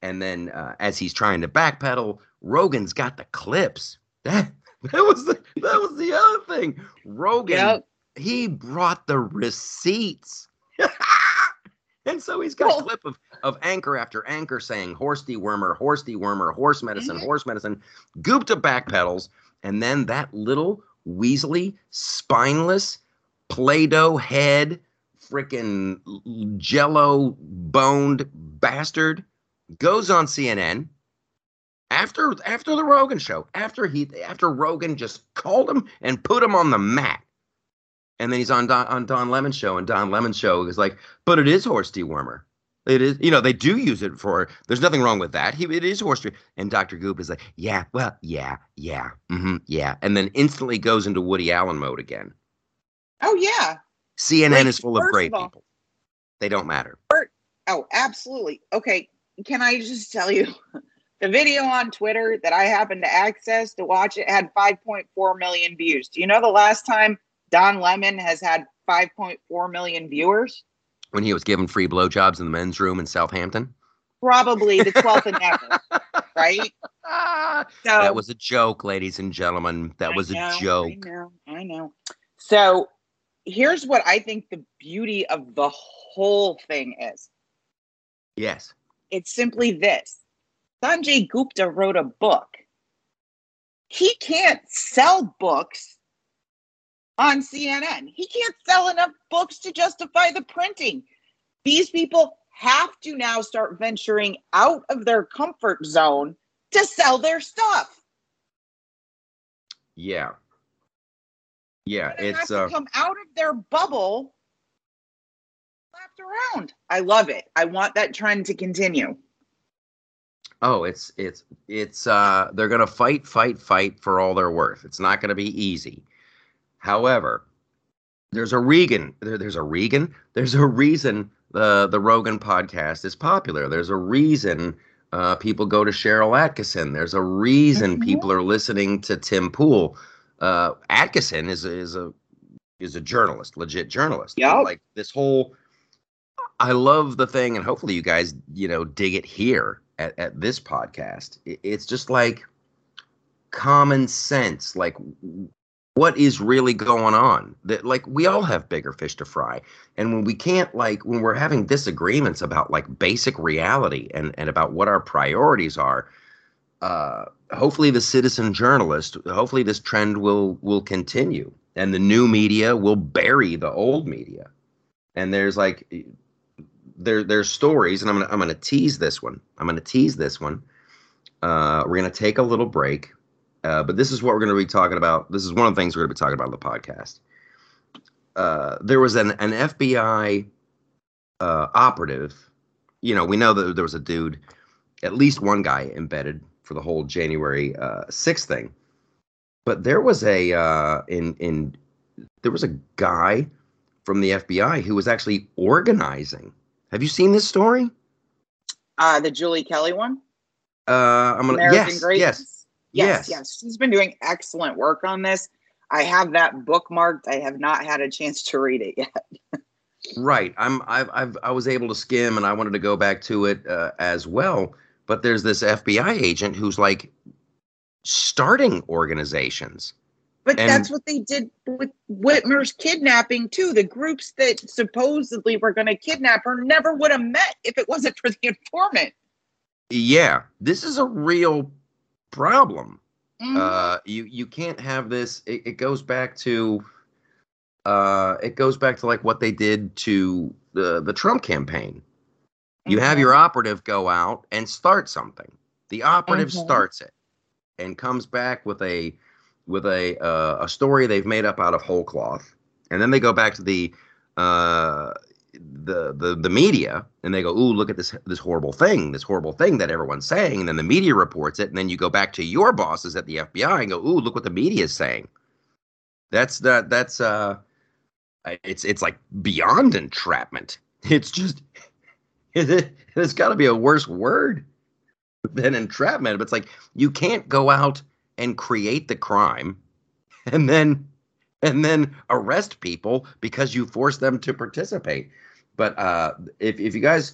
and then uh, as he's trying to backpedal, Rogan's got the clips. That that was the that was the other thing. Rogan Yep. he brought the receipts. and so he's got Well- a clip of, of anchor after anchor saying horse dewormer, horse dewormer, horse medicine, Mhm. horse medicine. Gupta backpedals, and then that little weaselly, spineless, Play-Doh head, freaking jello boned bastard goes on CNN after after the Rogan show, after he after Rogan just called him and put him on the mat. And then he's on Don, on Don Lemon's show, and Don Lemon's show is like, but it is horse dewormer. It is, you know, they do use it for. There's nothing wrong with that. He, it is horse. De- and Dr. Goop is like, yeah, well, yeah, yeah, hmm yeah, and then instantly goes into Woody Allen mode again. Oh yeah. CNN Wait, is full of great all- people. They don't matter. Oh, absolutely. Okay. Can I just tell you the video on Twitter that I happened to access to watch it had 5.4 million views. Do you know the last time Don Lemon has had 5.4 million viewers? When he was given free blowjobs in the men's room in Southampton. Probably the 12th and never, right? So that was a joke, ladies and gentlemen. That I was a joke. I know, I know. So here's what I think the beauty of the whole thing is. Yes. It's simply this. Sanjay Gupta wrote a book. He can't sell books on CNN. He can't sell enough books to justify the printing. These people have to now start venturing out of their comfort zone to sell their stuff. Yeah. Yeah. It's uh come out of their bubble, slapped around. I love it. I want that trend to continue. Oh, it's it's it's uh they're gonna fight, fight, fight for all they're worth. It's not gonna be easy. However, there's a Regan. There, there's a Regan. There's a reason the the Rogan podcast is popular. There's a reason uh, people go to Sharyl Atkinson. There's a reason Mhm. people are listening to Tim Pool. Uh, Atkinson is a, is a is a journalist, legit journalist. Yeah. Like this whole, I love the thing, and hopefully you guys you know dig it here at, at this podcast. It's just like common sense. Like what is really going on that like we all have bigger fish to fry and when we can't like when we're having disagreements about like basic reality and and about what our priorities are uh hopefully the citizen journalist hopefully this trend will will continue and the new media will bury the old media and there's like there there's stories and i'm gonna i'm gonna tease this one i'm gonna tease this one uh we're gonna take a little break uh, but this is what we're to be talking about. This is one of the things we're to be talking about on the podcast. Uh, there was an, an FBI uh, operative. You know, we know that there was a dude, at least one guy embedded for the whole January uh, 6th thing. But there was a uh, in in there was a guy from the FBI who was actually organizing. Have you seen this story? Uh, the Julie Kelly one. Uh, I'm gonna American yes, Greatness? yes. Yes, Yes. yes. She's been doing excellent work on this. I have that bookmarked. I have not had a chance to read it yet. Right. I'm. I've. I've. I was able to skim, and I wanted to go back to it uh, as well. But there's this FBI agent who's like starting organizations. But And- that's what they did with Whitmer's kidnapping too. The groups that supposedly were going to kidnap her never would have met if it wasn't for the informant. Yeah, this is a real problem. Mhm. Uh, you you can't have this. It, it goes back to. Uh, it goes back to like what they did to the the Trump campaign. You have Mhm. your operative go out and start something. The operative Mhm. starts it and comes back with a with a uh, a story they've made up out of whole cloth, and then they go back to the uh, the the the media and they go, "Ooh, look at this this horrible thing, this horrible thing that everyone's saying," and then the media reports it, and then you go back to your bosses at the FBI and go, "Ooh, look what the media is saying." That's that that's uh, it's it's like beyond entrapment. It's just it's got to be a worse word than entrapment. But it's like you can't go out and create the crime and then and then arrest people because you force them to participate. But uh, if if you guys,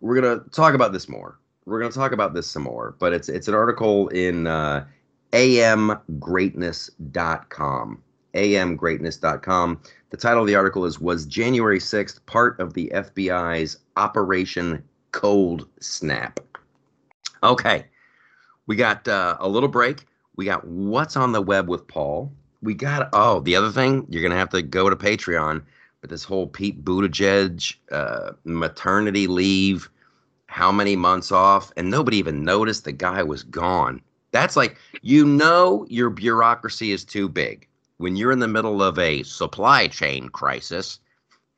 we're gonna talk about this more. We're gonna talk about this some more. But it's it's an article in uh, amgreatness.com. amgreatness.com. The title of the article is Was January 6th part of the FBI's Operation Cold Snap? Okay. We got uh, a little break. We got What's on the Web with Paul. We got, oh, the other thing, you're going to have to go to Patreon. But this whole Pete Buttigieg uh, maternity leave, how many months off, and nobody even noticed the guy was gone. That's like, you know, your bureaucracy is too big when you're in the middle of a supply chain crisis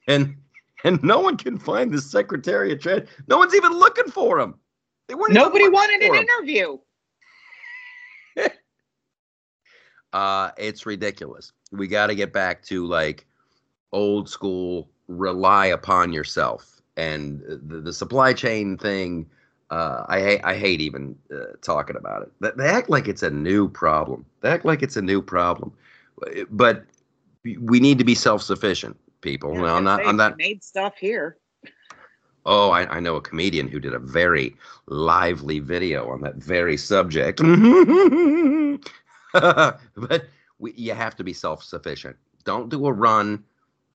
and and no one can find the secretary of trade no one's even looking for him they weren't Nobody wanted an him. interview. Uh it's ridiculous. We got to get back to like old school rely upon yourself. And the, the supply chain thing uh i hate i hate even uh, talking about it. They, they act like it's a new problem. They act like it's a new problem. But we need to be self-sufficient people. Yeah, I Well, was i'm not i'm not Made stuff here. Oh, I, I know a comedian who did a very lively video on that very subject. but we, you have to be self sufficient. Don't do a run.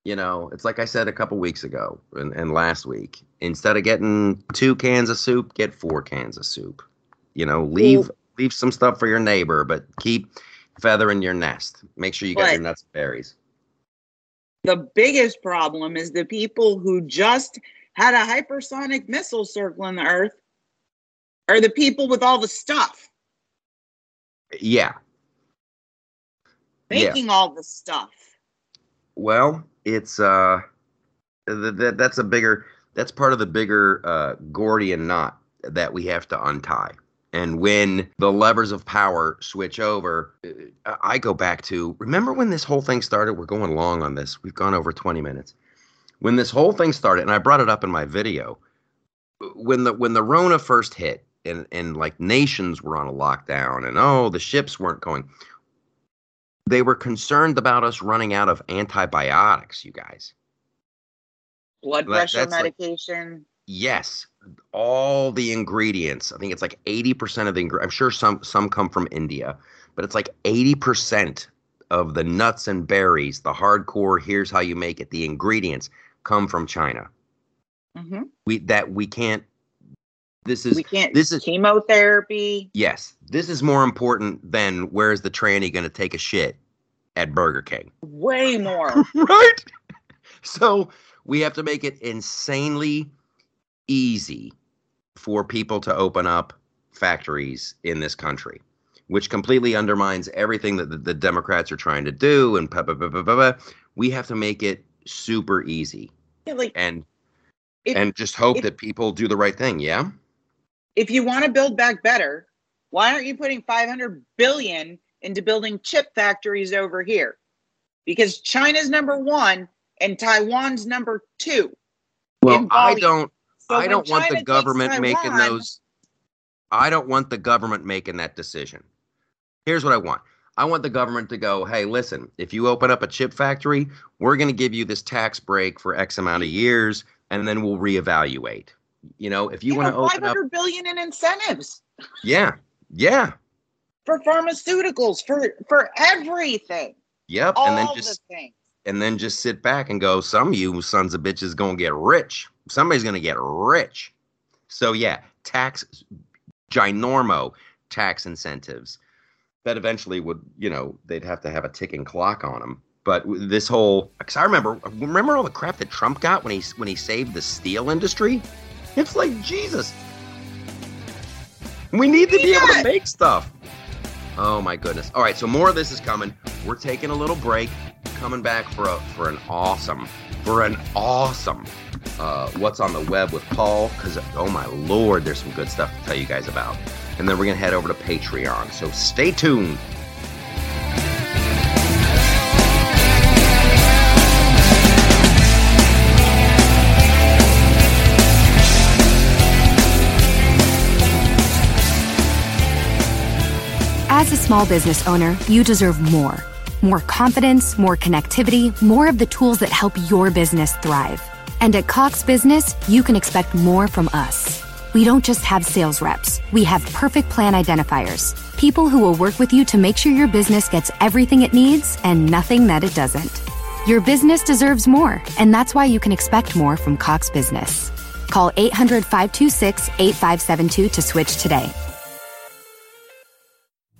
You know, it's like I said a couple weeks ago and, and last week. Instead of getting two cans of soup, get four cans of soup. You know, leave leave some stuff for your neighbor, but keep feathering your nest. Make sure you got But- your nuts and berries. The biggest problem is the people who just had a hypersonic missile circling the Earth are the people with all the stuff, Yeah. Yeah. making all the stuff. Well, it's uh, th- th- that's a bigger. That's part of the bigger uh, Gordian knot that we have to untie. And when the levers of power switch over, uh, I go back to remember when this whole thing started. We're going long on this. We've gone over twenty minutes. When this whole thing started, and I brought it up in my video, when the when the Rona first hit, and and like nations were on a lockdown, and oh, the ships weren't going they were concerned about us running out of antibiotics, you guys. Blood That- pressure that's like- medication. Yes, all the ingredients. I think it's like 80% of the ingre- I'm sure some some come from India, but it's like 80% of the nuts and berries, the hardcore, here's how you make it, the ingredients come from China. Mhm. We that we can't this is We can't. this is chemotherapy. yes, this is more important than where's the tranny going to take a shit at Burger King. Way more. right? So we have to make it insanely easy for people to open up factories in this country, which completely undermines everything that the, the Democrats are trying to do. And blah, blah, blah, blah, blah, we have to make it super easy Yeah, like and If- and just hope if- that people do the right thing. Yeah. if you want to build back better, why aren't you putting 500 billion into building chip factories over here? Because China's number one and Taiwan's number two. Well, I don't. So I don't want the government making those. I don't want the government making that decision. Here's what I want. I want the government to go, hey, listen, if you open up a chip factory, we're going to give you this tax break for X amount of years, and then we'll reevaluate. You know, if you You want to open up, 500 billion in incentives yeah, yeah, for pharmaceuticals, for for everything. yep, All and then just things. and then just sit back and go, some of you sons of bitches gonna get rich. Somebody's gonna get rich. So yeah, tax ginormo tax incentives that eventually would, you know, they'd have to have a ticking clock on them. But this whole, because I remember, remember all the crap that Trump got when he when he saved the steel industry. It's like Jesus. We need to be able to make stuff. Oh my goodness! All right, so more of this is coming. We're taking a little break. Coming back for a for an awesome, for an awesome, uh, what's on the web with Paul? Because oh my lord, there's some good stuff to tell you guys about. And then we're gonna head over to Patreon. So stay tuned. Small business owner, you deserve more. More confidence, more connectivity, more of the tools that help your business thrive. And at Cox Business, you can expect more from us. We don't just have sales reps, we have perfect plan identifiers. People who will work with you to make sure your business gets everything it needs and nothing that it doesn't. Your business deserves more, and that's why you can expect more from Cox Business. Call 800 526 8572 to switch today.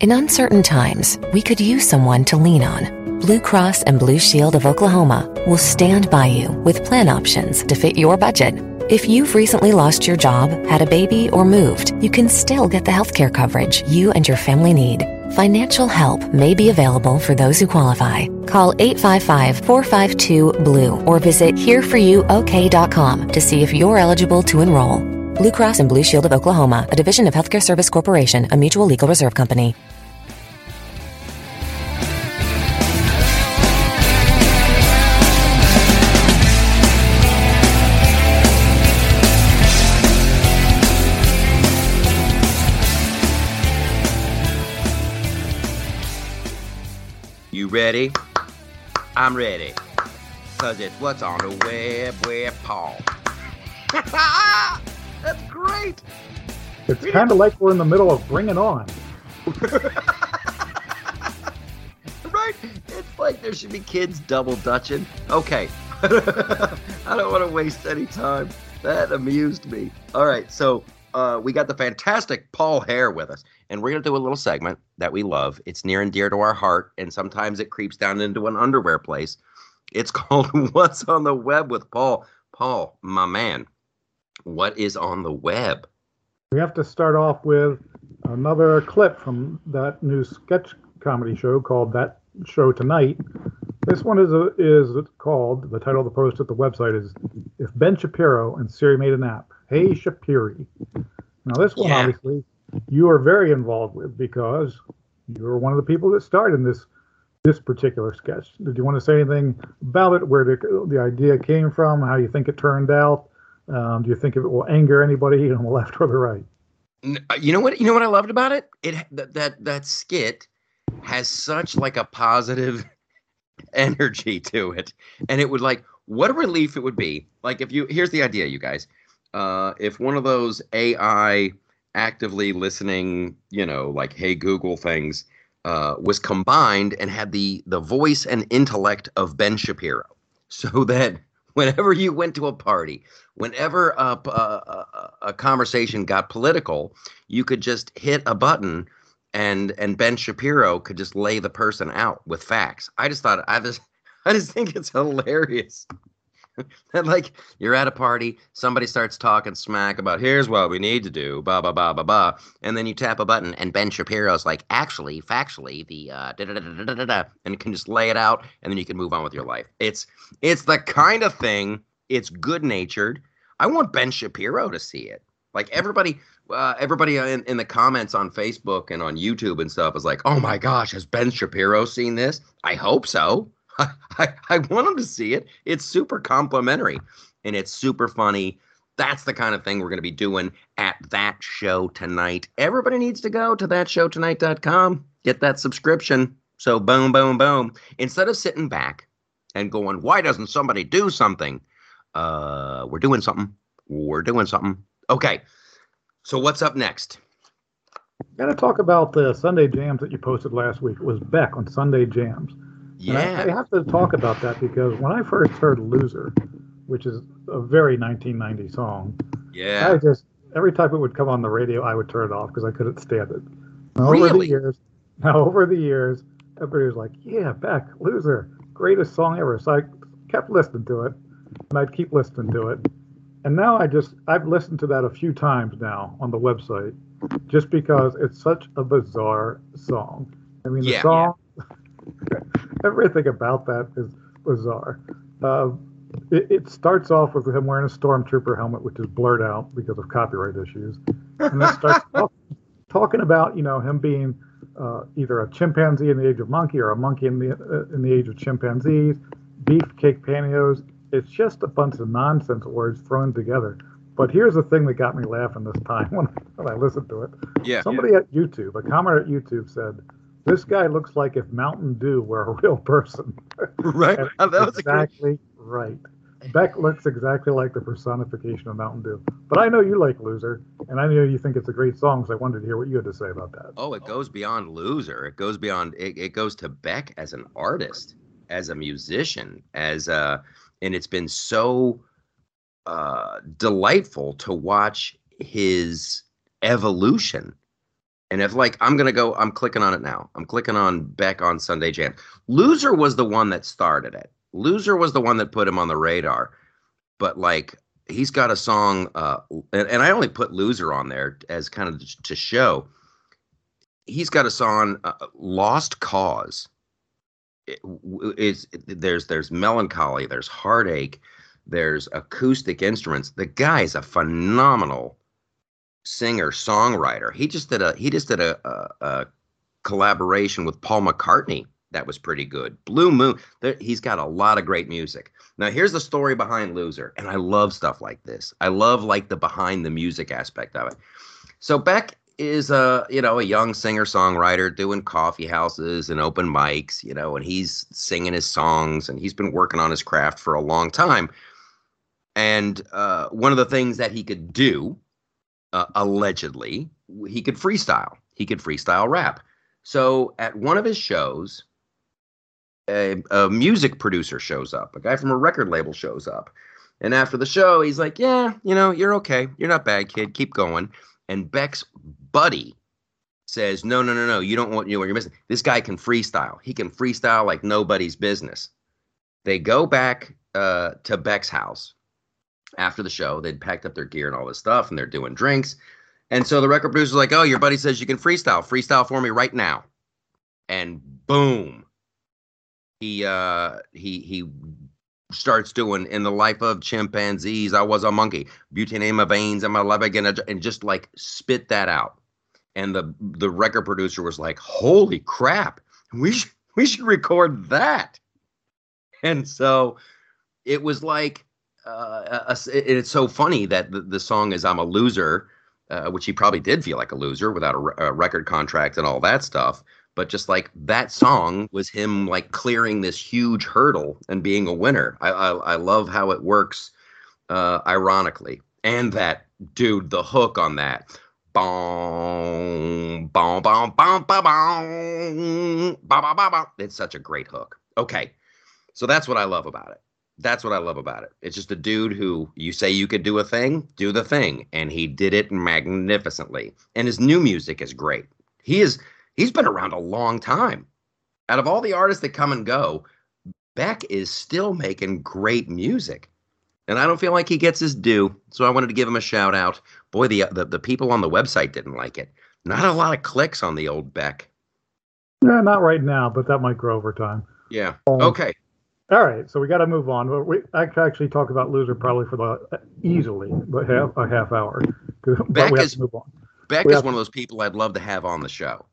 In uncertain times, we could use someone to lean on. Blue Cross and Blue Shield of Oklahoma will stand by you with plan options to fit your budget. If you've recently lost your job, had a baby, or moved, you can still get the healthcare coverage you and your family need. Financial help may be available for those who qualify. Call 855-452-BLUE or visit hereforyouok.com to see if you're eligible to enroll. Blue Cross and Blue Shield of Oklahoma, a division of Healthcare Service Corporation, a mutual legal reserve company. You ready? I'm ready. Cause it's what's on the web with Paul. That's great. It's kind of like we're in the middle of bringing On. Right? It's like there should be kids double dutching. Okay. I don't want to waste any time. That amused me. All right, so uh, we got the fantastic Paul Hare with us, and we're gonna do a little segment that we love. It's near and dear to our heart, and sometimes it creeps down into an underwear place. It's called "What's on the Web" with Paul. Paul, my man, what is on the web? We have to start off with another clip from that new sketch comedy show called That Show Tonight. This one is a, is called the title of the post at the website is If Ben Shapiro and Siri Made an App. Hey Shapiri. Now this one Yeah. obviously you are very involved with because you were one of the people that started in this this particular sketch. Did you want to say anything about it? Where the, the idea came from? How you think it turned out? Um, do you think it will anger anybody on the left or the right? Uh, You know what? You know what I loved about it? It that that, that skit has such like a positive energy to it, and it would like what a relief it would be. Like if you here's the idea, you guys. Uh, if one of those AI actively listening, you know, like Hey Google things, uh, was combined and had the the voice and intellect of Ben Shapiro, so that whenever you went to a party, whenever a, a, a, conversation got political, you could just hit a button and and Ben Shapiro could just lay the person out with facts. I just thought I just I just think it's hilarious. like you're at a party, somebody starts talking smack about here's what we need to do, blah blah blah blah blah, and then you tap a button and Ben Shapiro's like actually, factually, the uh, da da da da da, da and can just lay it out, and then you can move on with your life. It's it's the kind of thing. It's good natured. I want Ben Shapiro to see it. Like everybody, uh, everybody in, in the comments on Facebook and on YouTube and stuff is like, "Oh my gosh, has Ben Shapiro seen this?" I hope so. I, I want them to see it. It's super complimentary and it's super funny. That's the kind of thing we're going to be doing at that show tonight. Everybody needs to go to thatshowtonight.com, get that subscription. So, boom, boom, boom. Instead of sitting back and going, why doesn't somebody do something? Uh, we're doing something. We're doing something. Okay. So, what's up next? Got to talk about the Sunday jams that you posted last week. It was Beck on Sunday Jams. Yeah. I, I, have to talk about that because when I first heard Loser, which is a very 1990 song, yeah, I just every time it would come on the radio, I would turn it off because I couldn't stand it. Now, really? Over the years, now over the years, everybody was like, "Yeah, Beck, Loser, greatest song ever." So I kept listening to it, and I'd keep listening to it, and now I just I've listened to that a few times now on the website, just because it's such a bizarre song. I mean, the Yeah. song. everything about that is bizarre. Uh, it, it starts off with him wearing a stormtrooper helmet, which is blurred out because of copyright issues, and then starts talk, talking about you know him being uh, either a chimpanzee in the age of monkey or a monkey in the uh, in the age of chimpanzees, beefcake pantyhose. It's just a bunch of nonsense words thrown together. But here's the thing that got me laughing this time when, when I listened to it. Yeah. Somebody at YouTube, a commenter at YouTube said, "This guy looks like if Mountain Dew were a real person." Right. Oh, that was a great. exactly right. Beck looks exactly like the personification of Mountain Dew. But I know you like Loser, and I know you think it's a great song, so I wanted to hear what you had to say about that. Oh, it goes beyond loser. It goes beyond. It, it goes to Beck as an artist, as a musician, as a, and it's been so uh, delightful to watch his evolution. And if like I'm gonna go, I'm clicking on it now. I'm clicking on Beck on Sunday Jam. Loser was the one that started it. Loser was the one that put him on the radar. But like he's got a song, uh, and, and I only put Loser on there as kind of to show he's got a song uh, lost cause is there's there's melancholy there's heartache there's acoustic instruments the guy's a phenomenal singer songwriter. He just did a he just did a, a, a collaboration with paul mccartney that was pretty good. Blue moon there, he's got a lot of great music. Now here's the story behind loser and i love stuff like this. I love like the behind the music aspect of it. So beck is a you know a young singer songwriter doing coffee houses and open mics you know and he's singing his songs and he's been working on his craft for a long time. And uh, one of the things that he could do uh, allegedly he could freestyle he could freestyle rap so at one of his shows a, a music producer shows up a guy from a record label shows up and after the show he's like yeah you know you're okay you're not bad kid keep going and Beck's buddy says, "No, no, no, no. You don't want you know what you're missing. This guy can freestyle. He can freestyle like nobody's business." They go back uh, to Beck's house after the show. They'd packed up their gear and all this stuff, and they're doing drinks. And so the record producer's like, "Oh, your buddy says you can freestyle. Freestyle for me right now." And boom, he uh, he he starts doing in the life of chimpanzees i was a monkey butane in my veins and my life again and just like spit that out and the the record producer was like holy crap we should we should record that and so it was like uh, it's so funny that the, the song is i'm a loser uh, which he probably did feel like a loser without a, a record contract and all that stuff but just like that song was him like clearing this huge hurdle and being a winner. I I, I love how it works, uh, ironically, and that dude, the hook on that, Boom, boom, boom, boom, boom, ba, ba, ba, ba. It's such a great hook. Okay. So that's what I love about it. That's what I love about it. It's just a dude who you say you could do a thing, do the thing. And he did it magnificently. And his new music is great. He is he's been around a long time. Out of all the artists that come and go, Beck is still making great music. And I don't feel like he gets his due. So I wanted to give him a shout out. Boy, the the, the people on the website didn't like it. Not a lot of clicks on the old Beck. Yeah, not right now, but that might grow over time. Yeah. Um, Okay. All right, so we got to move on. But we I could actually talk about loser probably for the easily, but half a half hour. But Beck we have is- to move on. Beck We is one of those people I'd love to have on the show.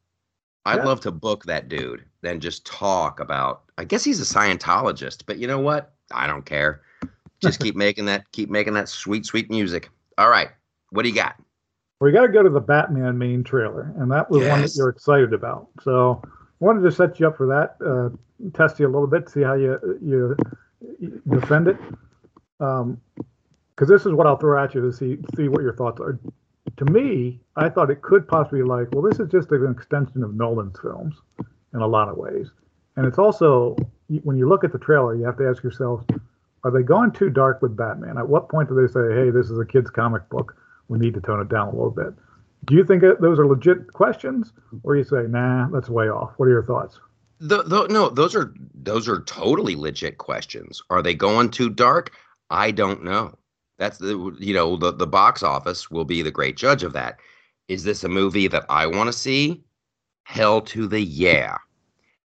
I'd Yeah. love to book that dude, and just talk about. I guess he's a Scientologist, but you know what? I don't care. Just keep making that, keep making that sweet, sweet music. All right, what do you got? We got to go to the Batman main trailer, and that was one that you're excited about. So, wanted to set you up for that, uh, test you a little bit, see how you you, defend it. Um, because this is what I'll throw at you to see see what your thoughts are. To me, I thought it could possibly like, well, this is just an extension of Nolan's films in a lot of ways, and it's also when you look at the trailer, you have to ask yourself, are they going too dark with Batman? At what point do they say, hey, this is a kid's comic book? We need to tone it down a little bit. Do you think those are legit questions, or you say, nah, that's way off? What are your thoughts? The, the, no, those are those are totally legit questions. Are they going too dark? I don't know. That's the you know the the box office will be the great judge of that. Is this a movie that I want to see? Hell to the yeah,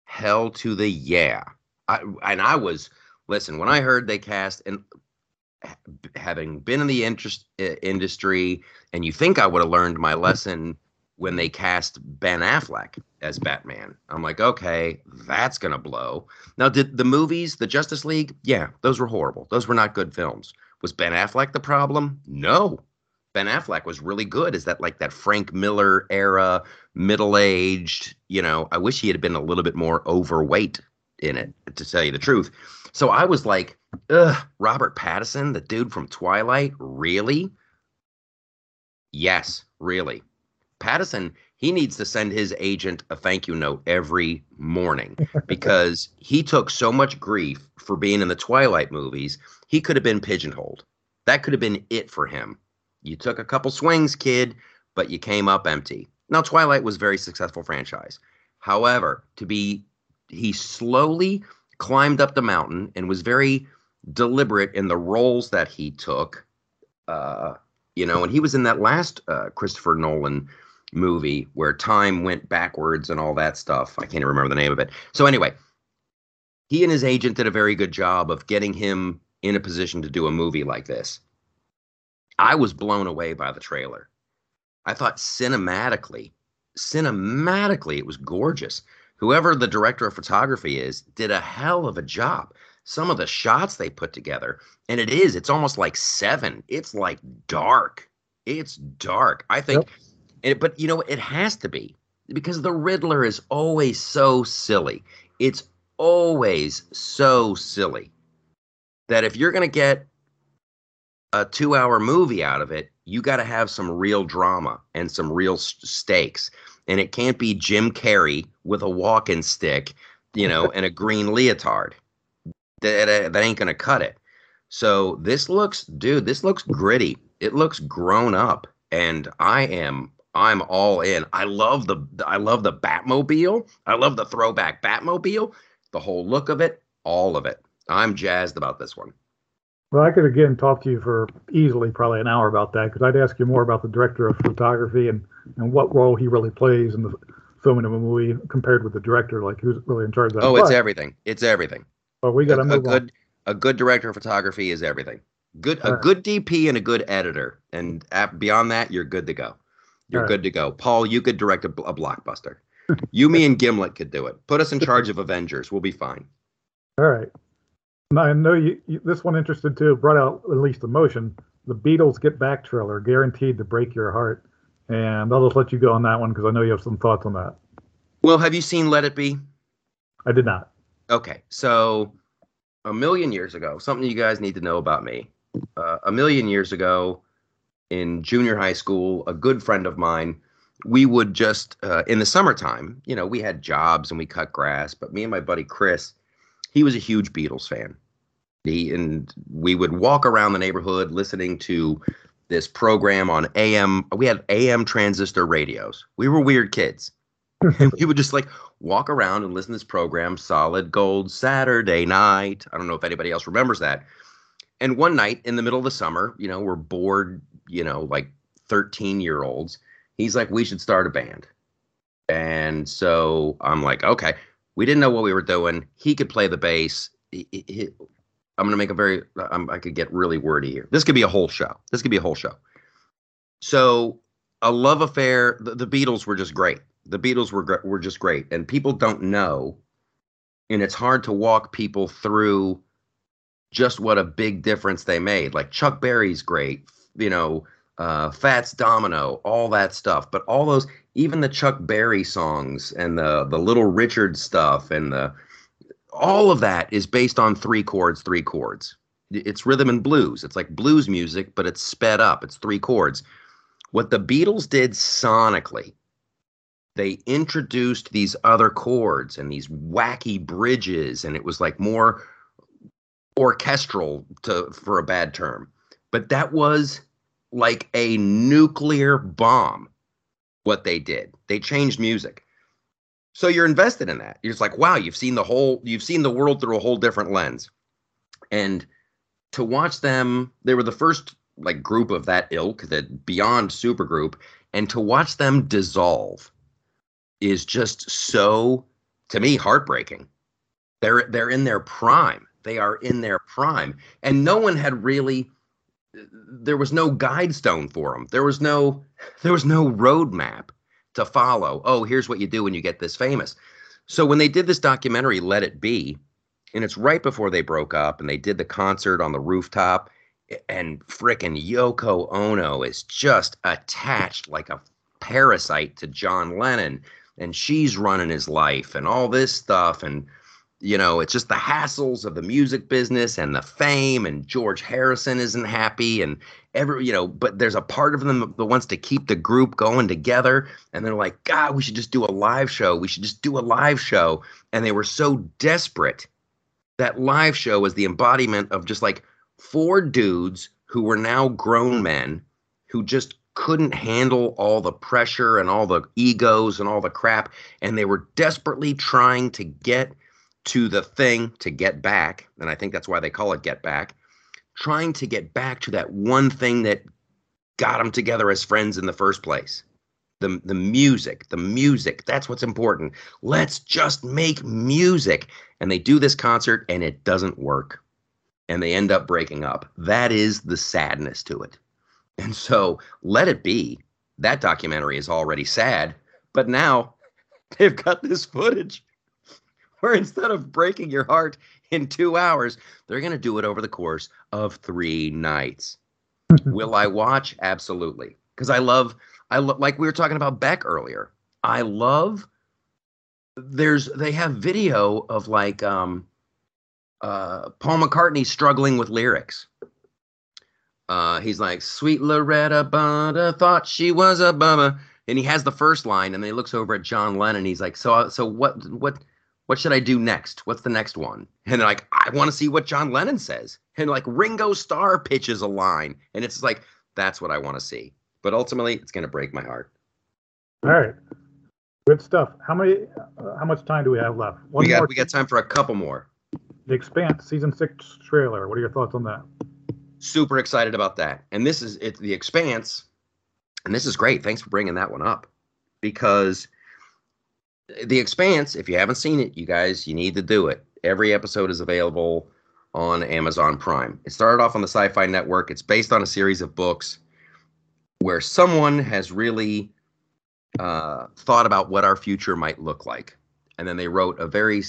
hell to the yeah. I and I was listen when I heard they cast and having been in the interest uh, industry, and you think I would have learned my lesson when they cast Ben Affleck as Batman. I'm like, okay, that's gonna blow. Now, did the movies, the Justice League? Yeah, those were horrible. Those were not good films. Was Ben Affleck the problem? No. Ben Affleck was really good. Is that like that Frank Miller era, middle aged? You know, I wish he had been a little bit more overweight in it, to tell you the truth. So I was like, ugh, Robert Pattinson, the dude from Twilight, really? Yes, really. Patterson, he needs to send his agent a thank you note every morning because he took so much grief for being in the Twilight movies. He could have been pigeonholed. That could have been it for him. You took a couple swings, kid, but you came up empty. Now, Twilight was a very successful franchise. However, to be, he slowly climbed up the mountain and was very deliberate in the roles that he took. Uh, you know, and he was in that last uh, Christopher Nolan movie where time went backwards and all that stuff. I can't remember the name of it. So anyway, he and his agent did a very good job of getting him in a position to do a movie like this. I was blown away by the trailer. I thought cinematically, cinematically, it was gorgeous. Whoever the director of photography is did a hell of a job. Some of the shots they put together, and it is, it's almost like seven. It's like dark. It's dark. I think Yep. It, but you know, it has to be because the Riddler is always so silly. It's always so silly that if you're going to get a two hour movie out of it, you got to have some real drama and some real stakes. And it can't be Jim Carrey with a walking stick, you know, and a green leotard. That, that, that ain't going to cut it. So this looks, dude, this looks gritty. It looks grown up. And I am I'm all in. I love the I love the Batmobile. I love the throwback Batmobile. The whole look of it, all of it. I'm jazzed about this one. Well, I could again talk to you for easily probably an hour about that because I'd ask you more about the director of photography and, and what role he really plays in the filming of a movie compared with the director, like who's really in charge of that. Oh, it's everything. It's everything. But we got to a, a move on. good a good director of photography is everything. Good a right. good DP and a good editor, and at, beyond that, you're good to go. You're right. good to go. Paul, you could direct a, a blockbuster. you, me, and Gimlet could do it. Put us in charge of Avengers. We'll be fine. All right. Now, I know you, you, this one interested too, brought out at least emotion. The Beatles Get Back trailer, guaranteed to break your heart. And I'll just let you go on that one because I know you have some thoughts on that. Well, have you seen Let It Be? I did not. Okay, so a million years ago, something you guys need to know about me. Uh, a million years ago, in junior high school, a good friend of mine, we would just uh, in the summertime, you know, we had jobs and we cut grass, but me and my buddy Chris, he was a huge Beatles fan. He and we would walk around the neighborhood listening to this program on AM. We had AM transistor radios. We were weird kids. and we would just like walk around and listen to this program, Solid Gold Saturday Night. I don't know if anybody else remembers that. And one night in the middle of the summer, you know, we're bored, you know, like 13 year olds. He's like, we should start a band. And so I'm like, okay. We didn't know what we were doing. He could play the bass. He, he, I'm going to make a very, I'm, I could get really wordy here. This could be a whole show. This could be a whole show. So, a love affair. The, the Beatles were just great. The Beatles were were just great, and people don't know, and it's hard to walk people through just what a big difference they made. Like Chuck Berry's great, you know, uh, Fats Domino, all that stuff. But all those, even the Chuck Berry songs and the the Little Richard stuff and the all of that is based on three chords, three chords. It's rhythm and blues. It's like blues music, but it's sped up. It's three chords. What the Beatles did sonically, they introduced these other chords and these wacky bridges, and it was like more orchestral to for a bad term. But that was like a nuclear bomb what they did. They changed music. So you're invested in that. You're just like, wow, you've seen the whole, you've seen the world through a whole different lens. And to watch them, they were the first like group of that ilk, that beyond supergroup, and to watch them dissolve is just so, to me, heartbreaking. They're they're in their prime. They are in their prime, and no one had really. There was no guide stone for them. There was no there was no roadmap to follow. Oh, here's what you do when you get this famous. So when they did this documentary, Let It Be, and it's right before they broke up, and they did the concert on the rooftop, and frickin' Yoko Ono is just attached like a parasite to John Lennon, and she's running his life and all this stuff, and you know, it's just the hassles of the music business and the fame, and George Harrison isn't happy, and every, you know, but there's a part of them that wants to keep the group going together, and they're like, God, we should just do a live show. We should just do a live show, and they were so desperate. That live show was the embodiment of just like four dudes who were now grown men who just couldn't handle all the pressure and all the egos and all the crap, and they were desperately trying to get to the thing to get back, and I think that's why they call it Get Back, trying to get back to that one thing that got them together as friends in the first place. The, the music, the music, that's what's important. Let's just make music. And they do this concert and it doesn't work. And they end up breaking up. That is the sadness to it. And so let it be. That documentary is already sad, but now they've got this footage where instead of breaking your heart in two hours, they're going to do it over the course of three nights. Will I watch? Absolutely. Because I love, I love, like we were talking about Beck earlier. I love, there's, they have video of like, um, uh, Paul McCartney struggling with lyrics. Uh, he's like, "Sweet Loretta Butta thought she was a bummer," and he has the first line, and then he looks over at John Lennon. He's like, "So, so what? What? What should I do next? What's the next one? And they're like, I want to see what John Lennon says. And like Ringo Starr pitches a line. And it's like, that's what I want to see. But ultimately, it's going to break my heart. All right. Good stuff. How many? Uh, how much time do we have left? One we got we got time for a couple more. The Expanse season six trailer. What are your thoughts on that? Super excited about that. And this is it's the Expanse, and this is great. Thanks for bringing that one up because the Expanse, if you haven't seen it, you guys, you need to do it. Every episode is available on Amazon Prime. It started off on the Sci Fi Network. It's based on a series of books where someone has really uh, thought about what our future might look like. And then they wrote a very,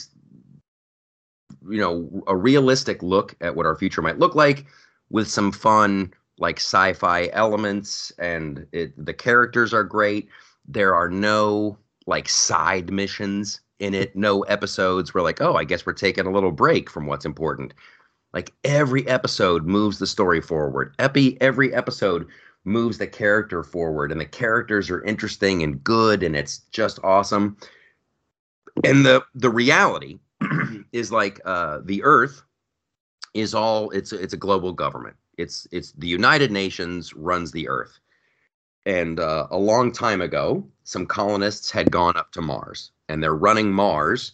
you know, a realistic look at what our future might look like with some fun, like sci fi elements. And it, the characters are great. There are no like side missions in it, no episodes where like, oh, I guess we're taking a little break from what's important. Like every episode moves the story forward. Epi every episode moves the character forward and the characters are interesting and good and it's just awesome. And the the reality is like uh the earth is all it's it's a global government. It's it's the united nations runs the earth and uh, a long time ago some colonists had gone up to mars and they're running mars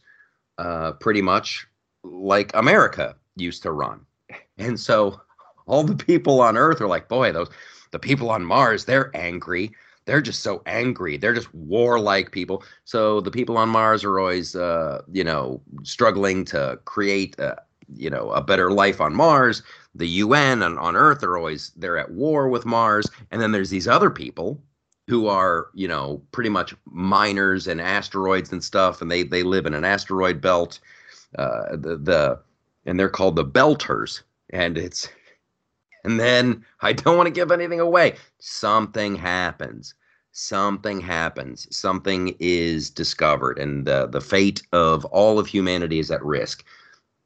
uh, pretty much like america used to run and so all the people on earth are like boy those the people on Mars, they're angry. They're just so angry. They're just warlike people. So the people on Mars are always, uh, you know, struggling to create, a, you know, a better life on Mars. The UN and on Earth are always they're at war with Mars. And then there's these other people who are, you know, pretty much miners and asteroids and stuff, and they they live in an asteroid belt. Uh, the the and they're called the Belters, and it's and then I don't want to give anything away. Something happens. Something happens. Something is discovered, and the the fate of all of humanity is at risk.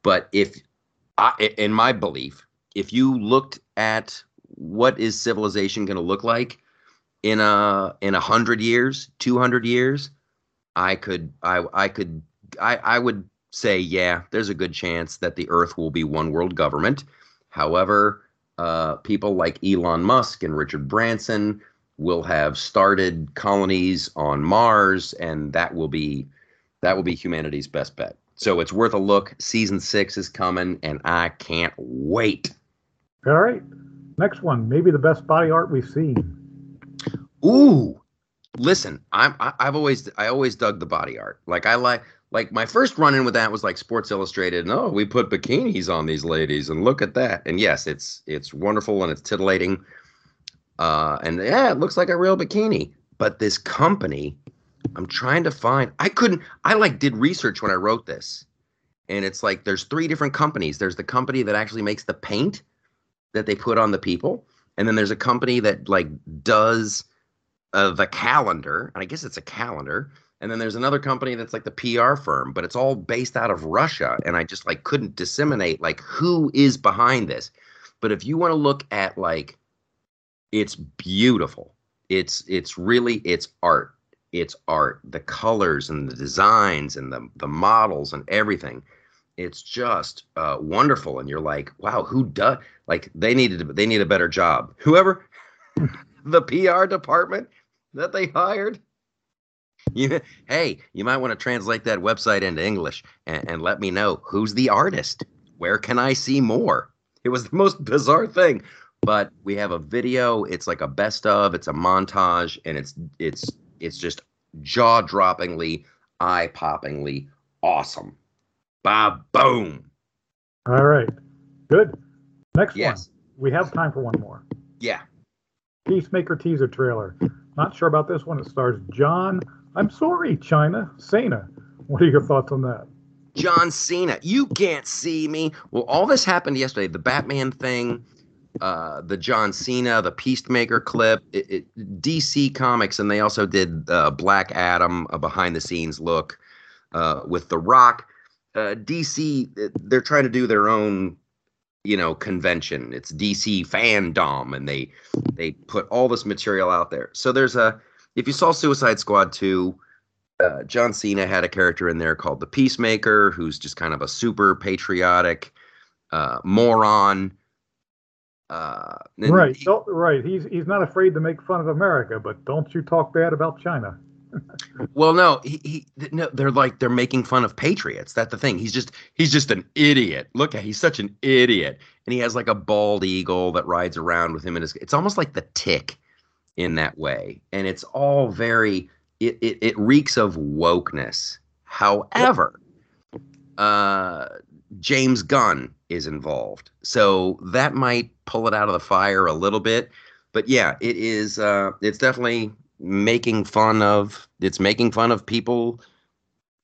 But if, I, in my belief, if you looked at what is civilization going to look like in a in a hundred years, two hundred years, I could I I could I I would say yeah, there's a good chance that the Earth will be one world government. However, uh, people like Elon Musk and Richard Branson will have started colonies on Mars, and that will be that will be humanity's best bet. So it's worth a look. Season six is coming, and I can't wait. All right, next one, maybe the best body art we've seen. Ooh, listen, I'm I, I've always I always dug the body art. Like I like like my first run in with that was like Sports Illustrated. And oh, we put bikinis on these ladies, and look at that. And yes, it's it's wonderful and it's titillating. Uh, and yeah, it looks like a real bikini. But this company, I'm trying to find. I couldn't. I like did research when I wrote this, and it's like there's three different companies. There's the company that actually makes the paint that they put on the people, and then there's a company that like does uh, the calendar, and I guess it's a calendar and then there's another company that's like the PR firm, but it's all based out of Russia. And I just like couldn't disseminate like who is behind this. But if you want to look at like it's beautiful. It's it's really it's art. It's art. The colors and the designs and the the models and everything. It's just uh, wonderful. And you're like, wow, who does like they needed they need a better job. Whoever the PR department that they hired you, hey, you might want to translate that website into English and, and let me know who's the artist. Where can I see more? It was the most bizarre thing, but we have a video. It's like a best of. It's a montage, and it's it's it's just jaw droppingly, eye poppingly awesome. Ba boom. All right, good. Next yes. one. We have time for one more. Yeah. Peacemaker teaser trailer. Not sure about this one. It stars John I'm sorry, China. Cena. What are your thoughts on that? John Cena, you can't see me. Well, all this happened yesterday. The Batman thing, uh, the John Cena, the Peacemaker clip, it, it, DC Comics, and they also did uh, Black Adam, a behind the scenes look uh, with The Rock. Uh, DC, they're trying to do their own, you know, convention. It's DC FanDome, and they they put all this material out there. So there's a if you saw Suicide Squad 2, uh, John Cena had a character in there called the Peacemaker, who's just kind of a super patriotic uh, moron. Uh, right, he, right. He's he's not afraid to make fun of America, but don't you talk bad about China. Well, no, he, he no, they're like they're making fun of patriots. That's the thing. He's just he's just an idiot. Look at he's such an idiot, and he has like a bald eagle that rides around with him his. It's almost like the Tick in that way. And it's all very, it, it, it reeks of wokeness. However, uh, James Gunn is involved. So that might pull it out of the fire a little bit. But yeah, it is, uh, it's definitely making fun of, it's making fun of people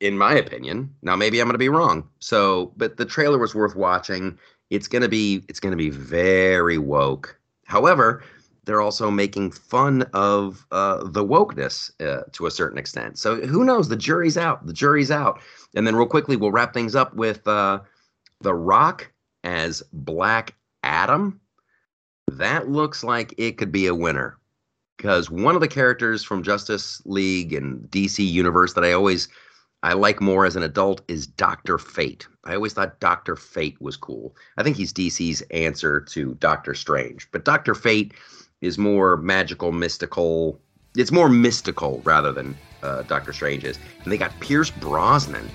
in my opinion. Now maybe I'm going to be wrong. So, but the trailer was worth watching. It's going to be it's going to be very woke. However, they're also making fun of uh, the wokeness uh, to a certain extent. So who knows? The jury's out. The jury's out. And then, real quickly, we'll wrap things up with uh, The Rock as Black Adam. that looks like it could be a winner because one of the characters from Justice League and DC Universe that I always I like more as an adult is Doctor Fate. I always thought Doctor Fate was cool. I think he's DC's answer to Doctor Strange, but Doctor Fate is more magical, mystical. It's more mystical rather than uh, Doctor Strange is. And they got Pierce Brosnan.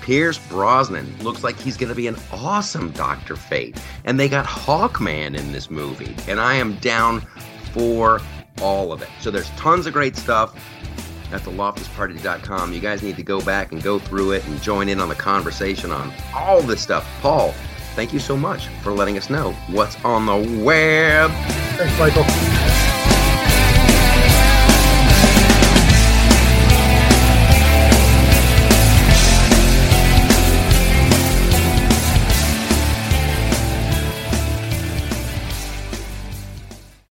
Pierce Brosnan looks like he's going to be an awesome Doctor Fate. And they got Hawkman in this movie. And I am down for all of it. So there's tons of great stuff at theloftusparty.com. You guys need to go back and go through it and join in on the conversation on all this stuff. Paul, thank you so much for letting us know what's on the web. Thanks, Michael.